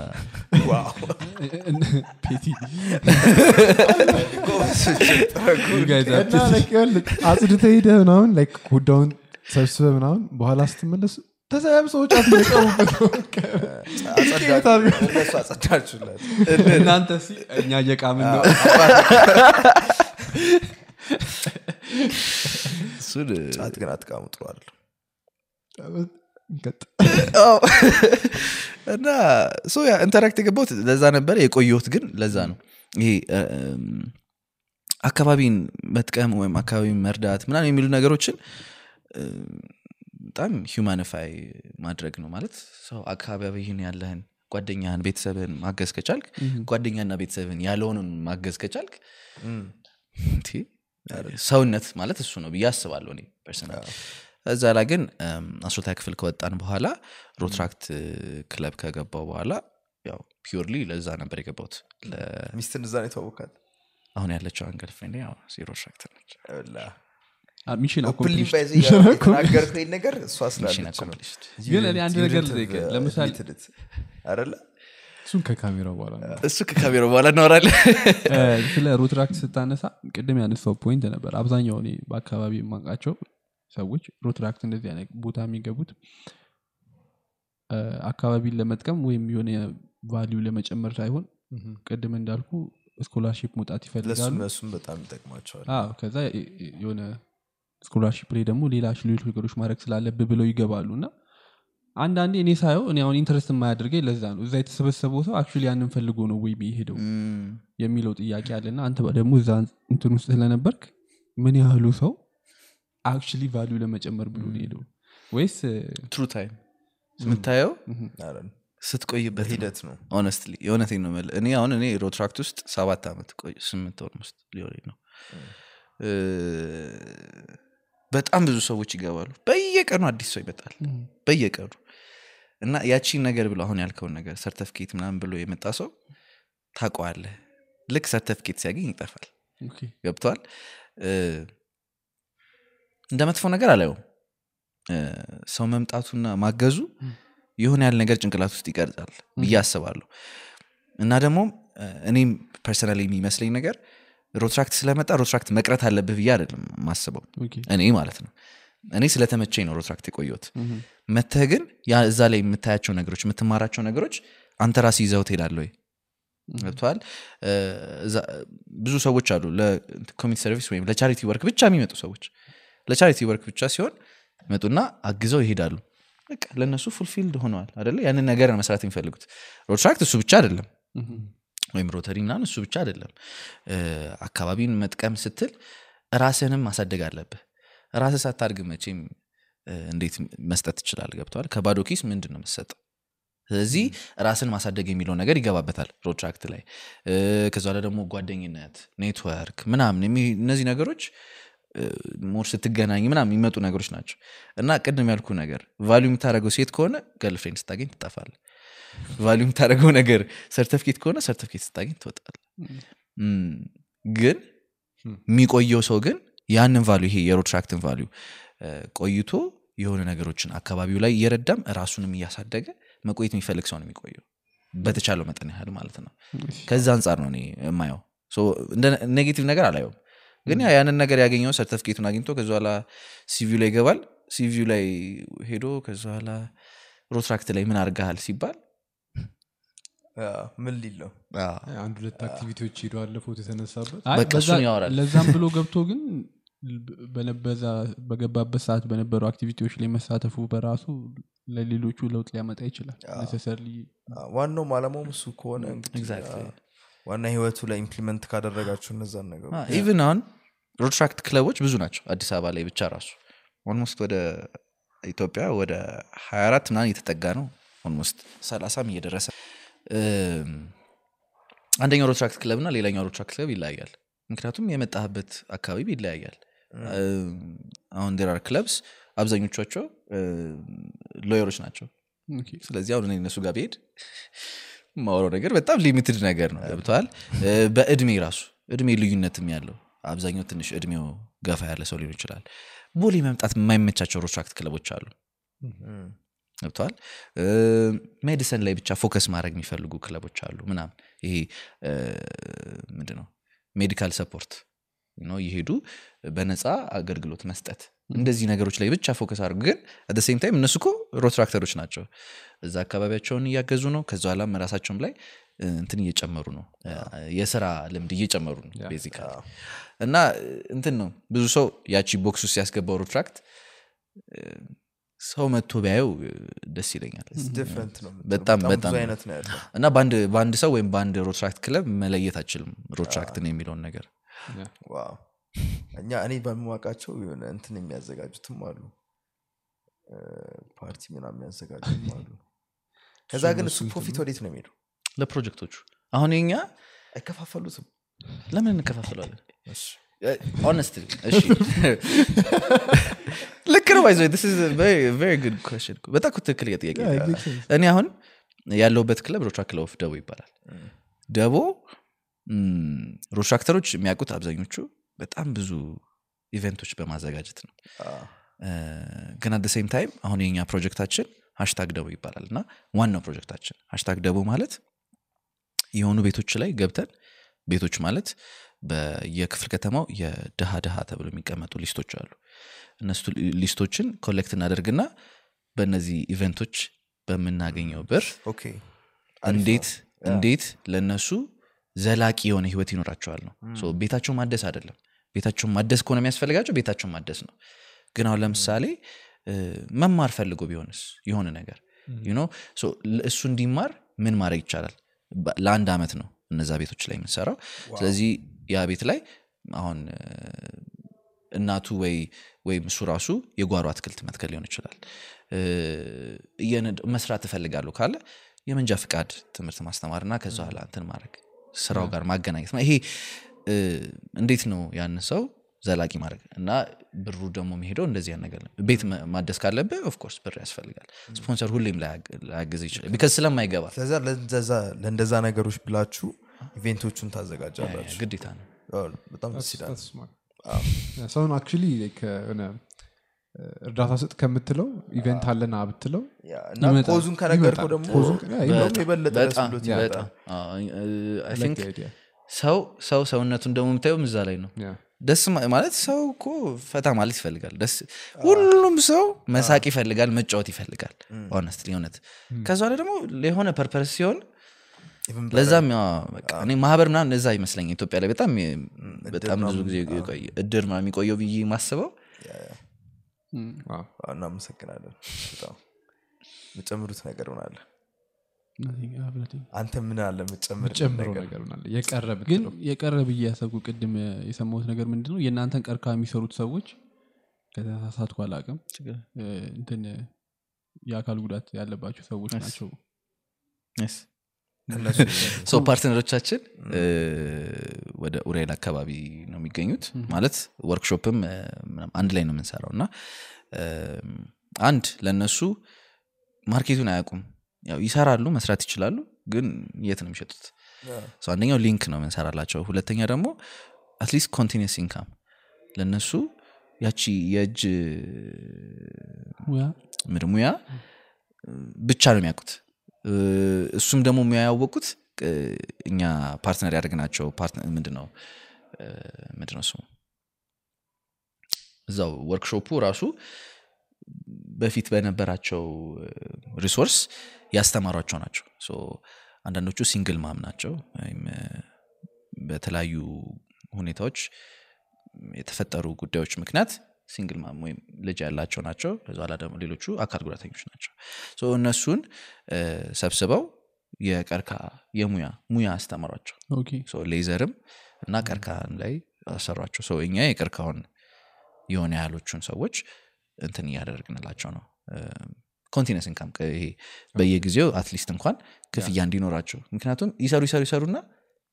አጽድተህ ሄደህ ምናምን ጉዳዩን ሰብስበህ ምናምን በኋላ ስትመለስ ተሰያብ ሰዎች አትመቀሙበት አጸዳ- እነሱ አጸዳችሁላት እናንተ ሲ እኛ እየቃምን ነው። እሱን ጫት ግን አትቃሙ ጥሩ አዎ። እና ሶ ያ ኢንተራክት የገባሁት ለዛ ነበረ የቆየሁት ግን ለዛ ነው። ይሄ አካባቢን መጥቀም ወይም አካባቢን መርዳት ምናምን የሚሉ ነገሮችን በጣም humanify ማድረግ ነው ማለት። ሰው አካባቢህን ያለህን ጓደኛህን ቤተሰብህን ማገዝ ከቻልክ ጓደኛና ቤተሰብህን ያለውንን ማገዝ ከቻልክ ሰውነት ማለት እሱ ነው ብዬ አስባለሁ እኔ personal እዛ ላይ ግን አስሮታ ክፍል ከወጣን በኋላ Rotaract ክለብ ከገባው በኋላ ያው ፒርሊ ለዛ ነበር የገባሁት። ሚስትን እዛ ነው የተዋወቃት አሁን ያለችው አሁን girlfriend ያው ከዛ ሮትራክት ነች ሚሽን ነገር እሷ እኔ አንድ ነገር ለምሳሌ- እሱን በኋላ እሱ ከካሜራ በኋላ እናወራለን። ስለ ሮትራክት ስታነሳ ቅድም ያነሳው point ነበር። አብዛኛው እኔ በአካባቢ የማውቃቸው ሰዎች ሮትራክት እንደዚህ አይነት ቦታ የሚገቡት አካባቢን ለመጥቀም ወይም የሆነ value ለመጨመር ሳይሆን ቅድም እንዳልኩ scholarship መውጣት ይፈልጋሉ። በጣም ይጠቅማቸዋል። አዎ ከዛ የሆነ scholarship ላይ ደግሞ ሌላ ሌሎች ነገሮች ማድረግ ስላለብህ ብለው ይገባሉ። እና አንዳንዴ እኔ ሳየው እኔ አሁን interest የማያደርገኝ ለዛ ነው። እዛ የተሰበሰበው ሰው actually ያንን ፈልጎ ነው ወይ የሄደው የሚለው ጥያቄ አለና አንተ ደግሞ እዛ እንትን ውስጥ ስለነበርክ ምን ያህሉ ሰው actually value ለመጨመር ብሎ ነው ሄደው ወይስ through time የምታየው? ስትቆይበት በሂደት ነው። honestly የእውነቴን ነው የምልህ። እኔ አሁን እኔ ሮትራክት ውስጥ ሰባት ዓመት ቆይ ስምንት ወር ውስጥ ሊሆን ነው በጣም ብዙ ሰዎች ይገባሉ። በየቀኑ አዲስ ሰው ይመጣል። በየቀኑ እና ያቺን ነገር ብሎ አሁን ያልከውን ነገር ሰርተፍኬት ምናምን ብሎ የመጣ ሰው ታውቀዋለህ። ልክ ሰርተፍኬት ሲያገኝ ይጠፋል። ገብቶሃል እንደ መጥፎ ነገር አላየውም። ሰው መምጣቱና ማገዙ የሆነ ያህል ነገር ጭንቅላት ውስጥ ይቀርጻል ብዬ አስባለሁ። እና ደግሞ እኔም personal የሚመስለኝ ነገር ሮትራክት ስለመጣ ሮትራክት መቅረት አለብህ ብዬ አይደለም ማስበው እኔ ማለት ነው። እኔ ስለተመቸኝ ነው ሮትራክት የቆየሁት። እህ፣ መተህ ግን እዛ ላይ የምታያቸው ነገሮች የምትማራቸው ነገሮች አንተ ራስ ይዘህ ትሄዳለህ ወይ? ገብቶሃል ብዙ ሰዎች አሉ ለ community service ወይም ለ charity work ብቻ የሚመጡ ሰዎች። ለ charity work ብቻ ሲሆን ይመጡና አግዘው ይሄዳሉ። ለእነሱ fulfilled ሆነዋል አደለ ያንን ነገር መስራት የሚፈልጉት። ሮትራክት እሱ ብቻ አይደለም ወይም ሮተሪ ምናምን እሱ ብቻ አይደለም። አካባቢን መጥቀም ስትል ራስህንም ማሳደግ አለብህ። ራስህ ሳታድግ መቼም እንዴት መስጠት ትችላለህ ገብቶሃል ከባዶ ኪስ ምንድን ነው የምትሰጠው? ስለዚህ ራስን ማሳደግ የሚለው ነገር ይገባበታል ሮትራክት ላይ። ከዛ ደግሞ ጓደኝነት ኔትወርክ ምናምን እነዚህ ነገሮች more ስትገናኝ ምናምን የሚመጡ ነገሮች ናቸው። እና ቅድም ያልኩ ነገር value የምታደርገው ሴት ከሆነ girlfriend ስታገኝ ትጠፋለህ value የምታደርገው ነገር ሰርተፍኬት ከሆነ ሰርተፍኬት ስታገኝ ትወጣለህ ግን የሚቆየው ሰው ግን ያንን value ይሄ የሮትራክትን value ቆይቶ የሆነ ነገሮችን አካባቢው ላይ እየረዳም ራሱንም እያሳደገ መቆየት የሚፈልግ ሰው ነው የሚቆየው። በተቻለው መጠን ያህል ማለት ነው። ከዛ አንጻር ነው እኔ የማየው። negative ነገር አላየውም። ግን ያንን ነገር ያገኘው ሰርተፍኬቱን አግኝቶ ከዚ በኋላ CV ው ላይ ይገባል። CV ው ላይ ሄዶ ከዚ በኋላ ሮትራክት ላይ ምን አርገሃል ሲባል ምን ሊል ነው? አዎ፣ አንድ ሁለት activity ዎች ሄዶ አለ ፎቶ የተነሳበት ያወራል። ለዛም ብሎ ገብቶ ግን በነበዛ በገባበት ሰዓት በነበሩ activity ዎች ላይ መሳተፉ በራሱ ለሌሎቹ ለውጥ ሊያመጣ ይችላል። necessarily አ፣ ዋናውም አላማውም እሱ ከሆነ ዋና ህይወቱ ላይ implement ካደረጋችሁ እነዛን ነገሮች even አሁን ሮትራክት ክለቦች ብዙ ናቸው። አዲስ አበባ ላይ ብቻ ራሱ almost ወደ ኢትዮጵያ ወደ 24 ምናምን እየተጠጋ ነው። almost 30 እየደረሰ አንደኛው ሮትራክት ክለብ እና ሌላኛው ሮትራክት ክለብ ይለያያል። ምክንያቱም የመጣህበት አካባቢ ይለያያል። አሁን ዴራር ክለብስ አብዛኞቻቸው lawyer ኦች ናቸው። ስለዚህ አሁን እነሱ ጋር ብሄድ ማውራው ነገር በጣም limited ነገር ነው። ገብቶሃል በእድሜ ራሱ እድሜ ልዩነትም ያለው አብዛኛው ትንሽ እድሜው ገፋ ያለ ሰው ሊሆን ይችላል። ቦሌ መምጣት የማይመቻቸው ሮትራክት ክለቦች አሉ ገብቶሃል? medicine ላይ ብቻ focus ማድረግ የሚፈልጉ ክለቦች አሉ ምናምን። ይሄ ምንድን ነው medical support ነው እየሄዱ በነፃ አገልግሎት መስጠት። እንደዚህ ነገሮች ላይ ብቻ focus አድርጉ። ግን at the same time እነሱ እኮ ሮትራክተሮች ናቸው። እዛ አካባቢያቸውን እያገዙ ነው። ከዚ ኋላም ራሳቸውም ላይ እንትን እየጨመሩ ነው። የስራ ልምድ እየጨመሩ ነው basically። እና እንትን ነው ብዙ ሰው ያቺ box ውስጥ ያስገባው ሮትራክት ሰው መጥቶ ቢያየው ደስ ይለኛል። በጣም በጣም አይነት ነው ያለው። እና በአንድ በአንድ ሰው ወይም በአንድ ሮትራክት ክለብ መለየት አትችልም ሮትራክትን የሚለውን ነገር። እኛ እኔ በማውቃቸው የሆነ እንትን የሚያዘጋጁትም አሉ። ፓርቲ ምናምን የሚያዘጋጁትም አሉ። ከዛ ግን እሱ profit ወዴት ነው የሚሄዱ ለፕሮጀክቶቹ። አሁን የኛ አይከፋፈሉትም። ለምን እንከፋፍለዋለን እሺ ልክ ነው by the way good question በጣም እኮ ትክክል ጥያቄ እኔ አሁን ያለሁበት ክለብ ሮትራክት club of ደቦ ይባላል። ደቦ ሮትራክተሮች የሚያውቁት አብዛኞቹ በጣም ብዙ event ኦች በማዘጋጀት ነው። አ፣ እ፣ ግን at the same time አሁን የኛ ፕሮጀክታችን hashtag ደቦ ይባላል እና ዋናው ፕሮጀክታችን hashtag ደቦ ማለት የሆኑ ቤቶች ላይ ገብተን ቤቶች ማለት በየክፍል ከተማው የድሃ ድሃ ተብሎ የሚቀመጡ list ኦች አሉ። እነሱ list ኦችን collect እናደርግና በእነዚህ event ኦች በምናገኘው ብር እንዴት እንዴት ለነሱ ዘላቂ የሆነ ህይወት ይኖራቸዋል ነው። ቤታቸው ማደስ አይደለም። ቤታቸውን ማደስ ከሆነ የሚያስፈልጋቸው ቤታቸውን ማደስ ነው። ግን አሁን ለምሳሌ መማር ፈልጎ ቢሆንስ? የሆነ ነገር you know? So ል- እሱ እንዲማር ምን ማድረግ ይቻላል? ለአንድ አመት ነው እነዛ ቤቶች ላይ የምንሰራው። ስለዚህ ያ ቤት ላይ አሁን እናቱ ወይ ወይም እሱ ራሱ የጓሮ አትክልት መትከል ሊሆን ይችላል። መስራት እፈልጋለሁ ካለ የመንጃ ፍቃድ ትምህርት ማስተማርና ከዛ ኋላ እንትን ማድረግ ስራው ጋር ማገናኘት። ይሄ እንዴት ነው ያን ሰው ዘላቂ ማድረግ እና ብሩ ደግሞ የሚሄደው እንደዚህ ነገር ቤት ማደስ ካለብህ of course ብር ያስፈልጋል። ስፖንሰር ሁሌም ላያግ- ላያግዝ ይችላል because ስለማይገባ። ለእንደዛ- ነገሮች ብላችሁ event ኦቹን ታዘጋጃላችሁ። ግዴታ ነው። አዎ፣ በጣም ደስ ይላል። That's smart. ሰውን actually የሆነ እርዳታ ስጥ ከምትለው event አለና ብትለው cause ኡን ከነገርከው ደግሞ. ሰው ሰው ሰውነቱን ደግሞ የምታየውም እዛ ላይ ነው. ደስ ማለት ሰው እኮ ፈታ ማለት ይፈልጋል። ደስ ሁሉም ሰው መሳቅ ይፈልጋል መጫወት ይፈልጋል። honestly እውነት። ከዛ ደግሞ የሆነ purpose ሲሆን ለዛም ማህበር ምናምን እዛ ይመስለኝ ኢትዮጵያ ላይ በጣም በጣም ብዙ ጊዜ እድር የሚቆየው ብዬ ማስበው እናመሰግናለን። በጣም የምጨምሩት ነገር አለ አንተ ምን አለ የምጨምር ጨምሮ ነገር? ምናለ የቀረ ግን ብትለው የቀረ ብዬ ያሰብኩ ቅድም የሰማሁት ነገር ምንድን ነው የእናንተን ቀርካ የሚሰሩት ሰዎች ከተሳሳትኩ አላቅም እንትን የአካል ጉዳት ያለባቸው ሰዎች ናቸው። So partner ኦቻችን ወደ ኡሬል አካባቢ ነው የሚገኙት። ማለት ወርክሾፕም አንድ ላይ ነው የምንሰራው። እና አንድ ለእነሱ market ኡን አያውቁም ያው ይሰራሉ መስራት ይችላሉ ግን የት ነው የሚሸጡት? So አንደኛው link ነው የምንሰራላቸው። ሁለተኛ ደግሞ at least continuous income ለእነሱ ያቺ የእጅ ሙያ? ምድ ሙያ? ብቻ ነው የሚያውቁት። እሱም ደግሞ ሙያ ያወቁት እ፣ እኛ partner ያደርግናቸው ምንድነው ምንድነው ስሙ? እዛው ወርክሾፑ ራሱ በፊት በነበራቸው resource ያስተማሯቸው ናቸው። አንዳንዶቹ single mom ናቸው ወይም በተለያዩ ሁኔታዎች የተፈጠሩ ጉዳዮች ምክንያት single mom ወይም ልጅ ያላቸው ናቸው። ኋላ ደግሞ ሌሎቹ አካል ጉዳተኞች ናቸው። እነሱን ሰብስበው የቀርከሃ የሙያ ሙያ አስተማሯቸው። leather ም እና ቀርከሃም ላይ አሰሯቸው። So እኛ የቀርከሃውን የሆነ ያህሎቹን ሰዎች እንትን እያደረግንላቸው ነው continuous income ይሄ በየጊዜው at least እንኳን ክፍያ እንዲኖራቸው። ምክንያቱም ይሰሩ ይሰሩ ይሰሩና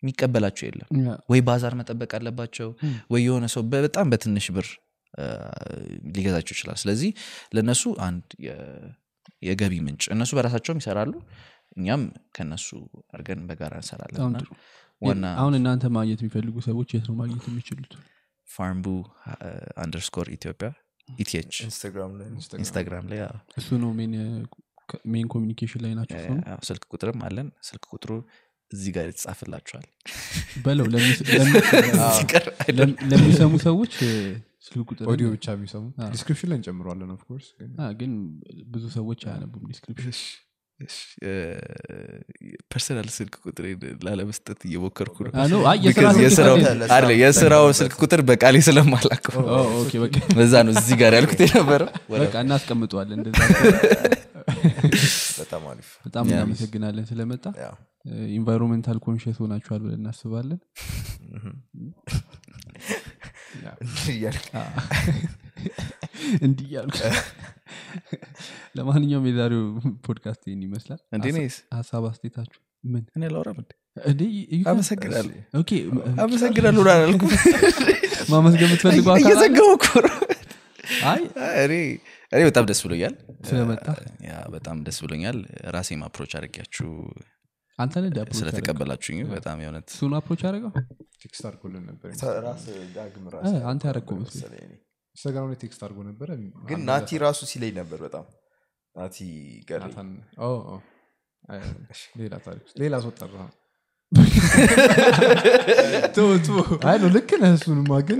የሚቀበላቸው የለም። ወይ ባዛር መጠበቅ አለባቸው ወይ የሆነ ሰው በጣም በትንሽ ብር ሊገዛቸው ይችላል። ስለዚህ ለእነሱ አንድ የገቢ ምንጭ እነሱ በራሳቸውም ይሰራሉ። እኛም ከነሱ አድርገን በጋራ እንሰራለን። ዋና አሁን እናንተ ማግኘት የሚፈልጉ ሰዎች የት ነው ማግኘት የሚችሉት? ፋርምቡ underscore ኢትዮጵያ ኢቲች Instagram ላይ እሱ ነው main communication ላይ ናቸው እሱ ነው? አዎ፣ ስልክ ቁጥርም አለን። ስልክ ቁጥሩ እዚህ ጋር የተጻፍላቸዋል በለው ለሚሰሙ ሰዎች ስልክ ቁጥር ኦዲዮ ብቻ የሚሰሙ description ላይ እንጨምረዋለን of course ግን ብዙ ሰዎች አያነቡም description personal ስልክ ቁጥር ላለመስጠት እየሞከርኩ ነው። የስራው ስልክ ቁጥር በቃሌ በቃ በዛ ነው እዚህ ጋር ያልኩት የነበረው። በቃ እናስቀምጠዋለን። በጣም እናመሰግናለን ስለመጣ። environmental conscious ሆናችኋል ብለን እናስባለን። እያልክ እንዲህ እያልኩ ለማንኛውም የዛሬው ፖድካስት ይህን ይመስላል። እንዴ nice? ሀሳብ አስተያየታችሁ ምን? እኔ ላውራም አመሰግናለሁ። ላላልኩም ማመስገን የምትፈልገው? እየዘገቡ እኔ በጣም ደስ ብሎኛል። ስለመጣ? በጣም ደስ ብሎኛል። ራሴም approach አድርጌያችሁ አንተ ነህ? ስለተቀበላችሁኝ በጣም የእውነት እሱን approach text አድርጎልን ነበር። እ፣ አንተ መሰለኝ እኔ። Instagram ላይ text አድርጎ ነበረ። ግን ናቲ ራሱ ሲለኝ ነበር በጣም። ናቲ ሌላ ታሪክ ሌላ ሰው ጠራ አይ ነው ልክ ነህ እሱንማ ግን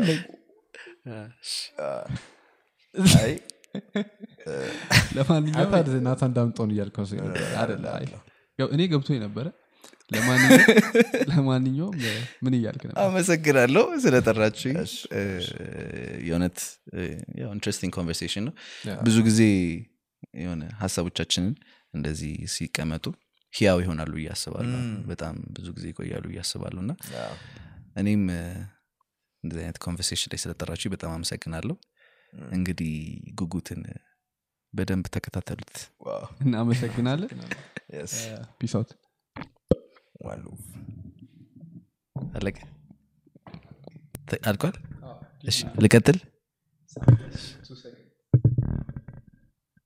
ለማንኛውም ናታን- ዳምጦን እያልከው እኔ ገብቶ ነበረ ለማንኛውም ምን እያልክ ነበር? አመሰግናለሁ ስለጠራችሁኝ። እ፣ የእውነት interesting conversation ነው። ብዙ ጊዜ የሆነ ሀሳቦቻችንን እንደዚህ ሲቀመጡ ህያው ይሆናሉ ብዬ አስባለሁ። በጣም ብዙ ጊዜ ይቆያሉ አስባለሁ። እና እኔም እንደዚህ አይነት conversation ላይ ስለጠራችሁ በጣም አመሰግናለሁ። እንግዲህ ጉጉትን በደንብ ተከታተሉት። እናመሰግናለን። yes. peace out ዋሉ አለቀ። እሺ ልቀጥል።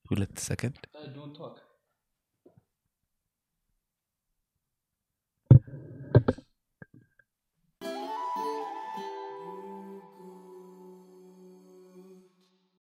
ሁለት ሰከንድ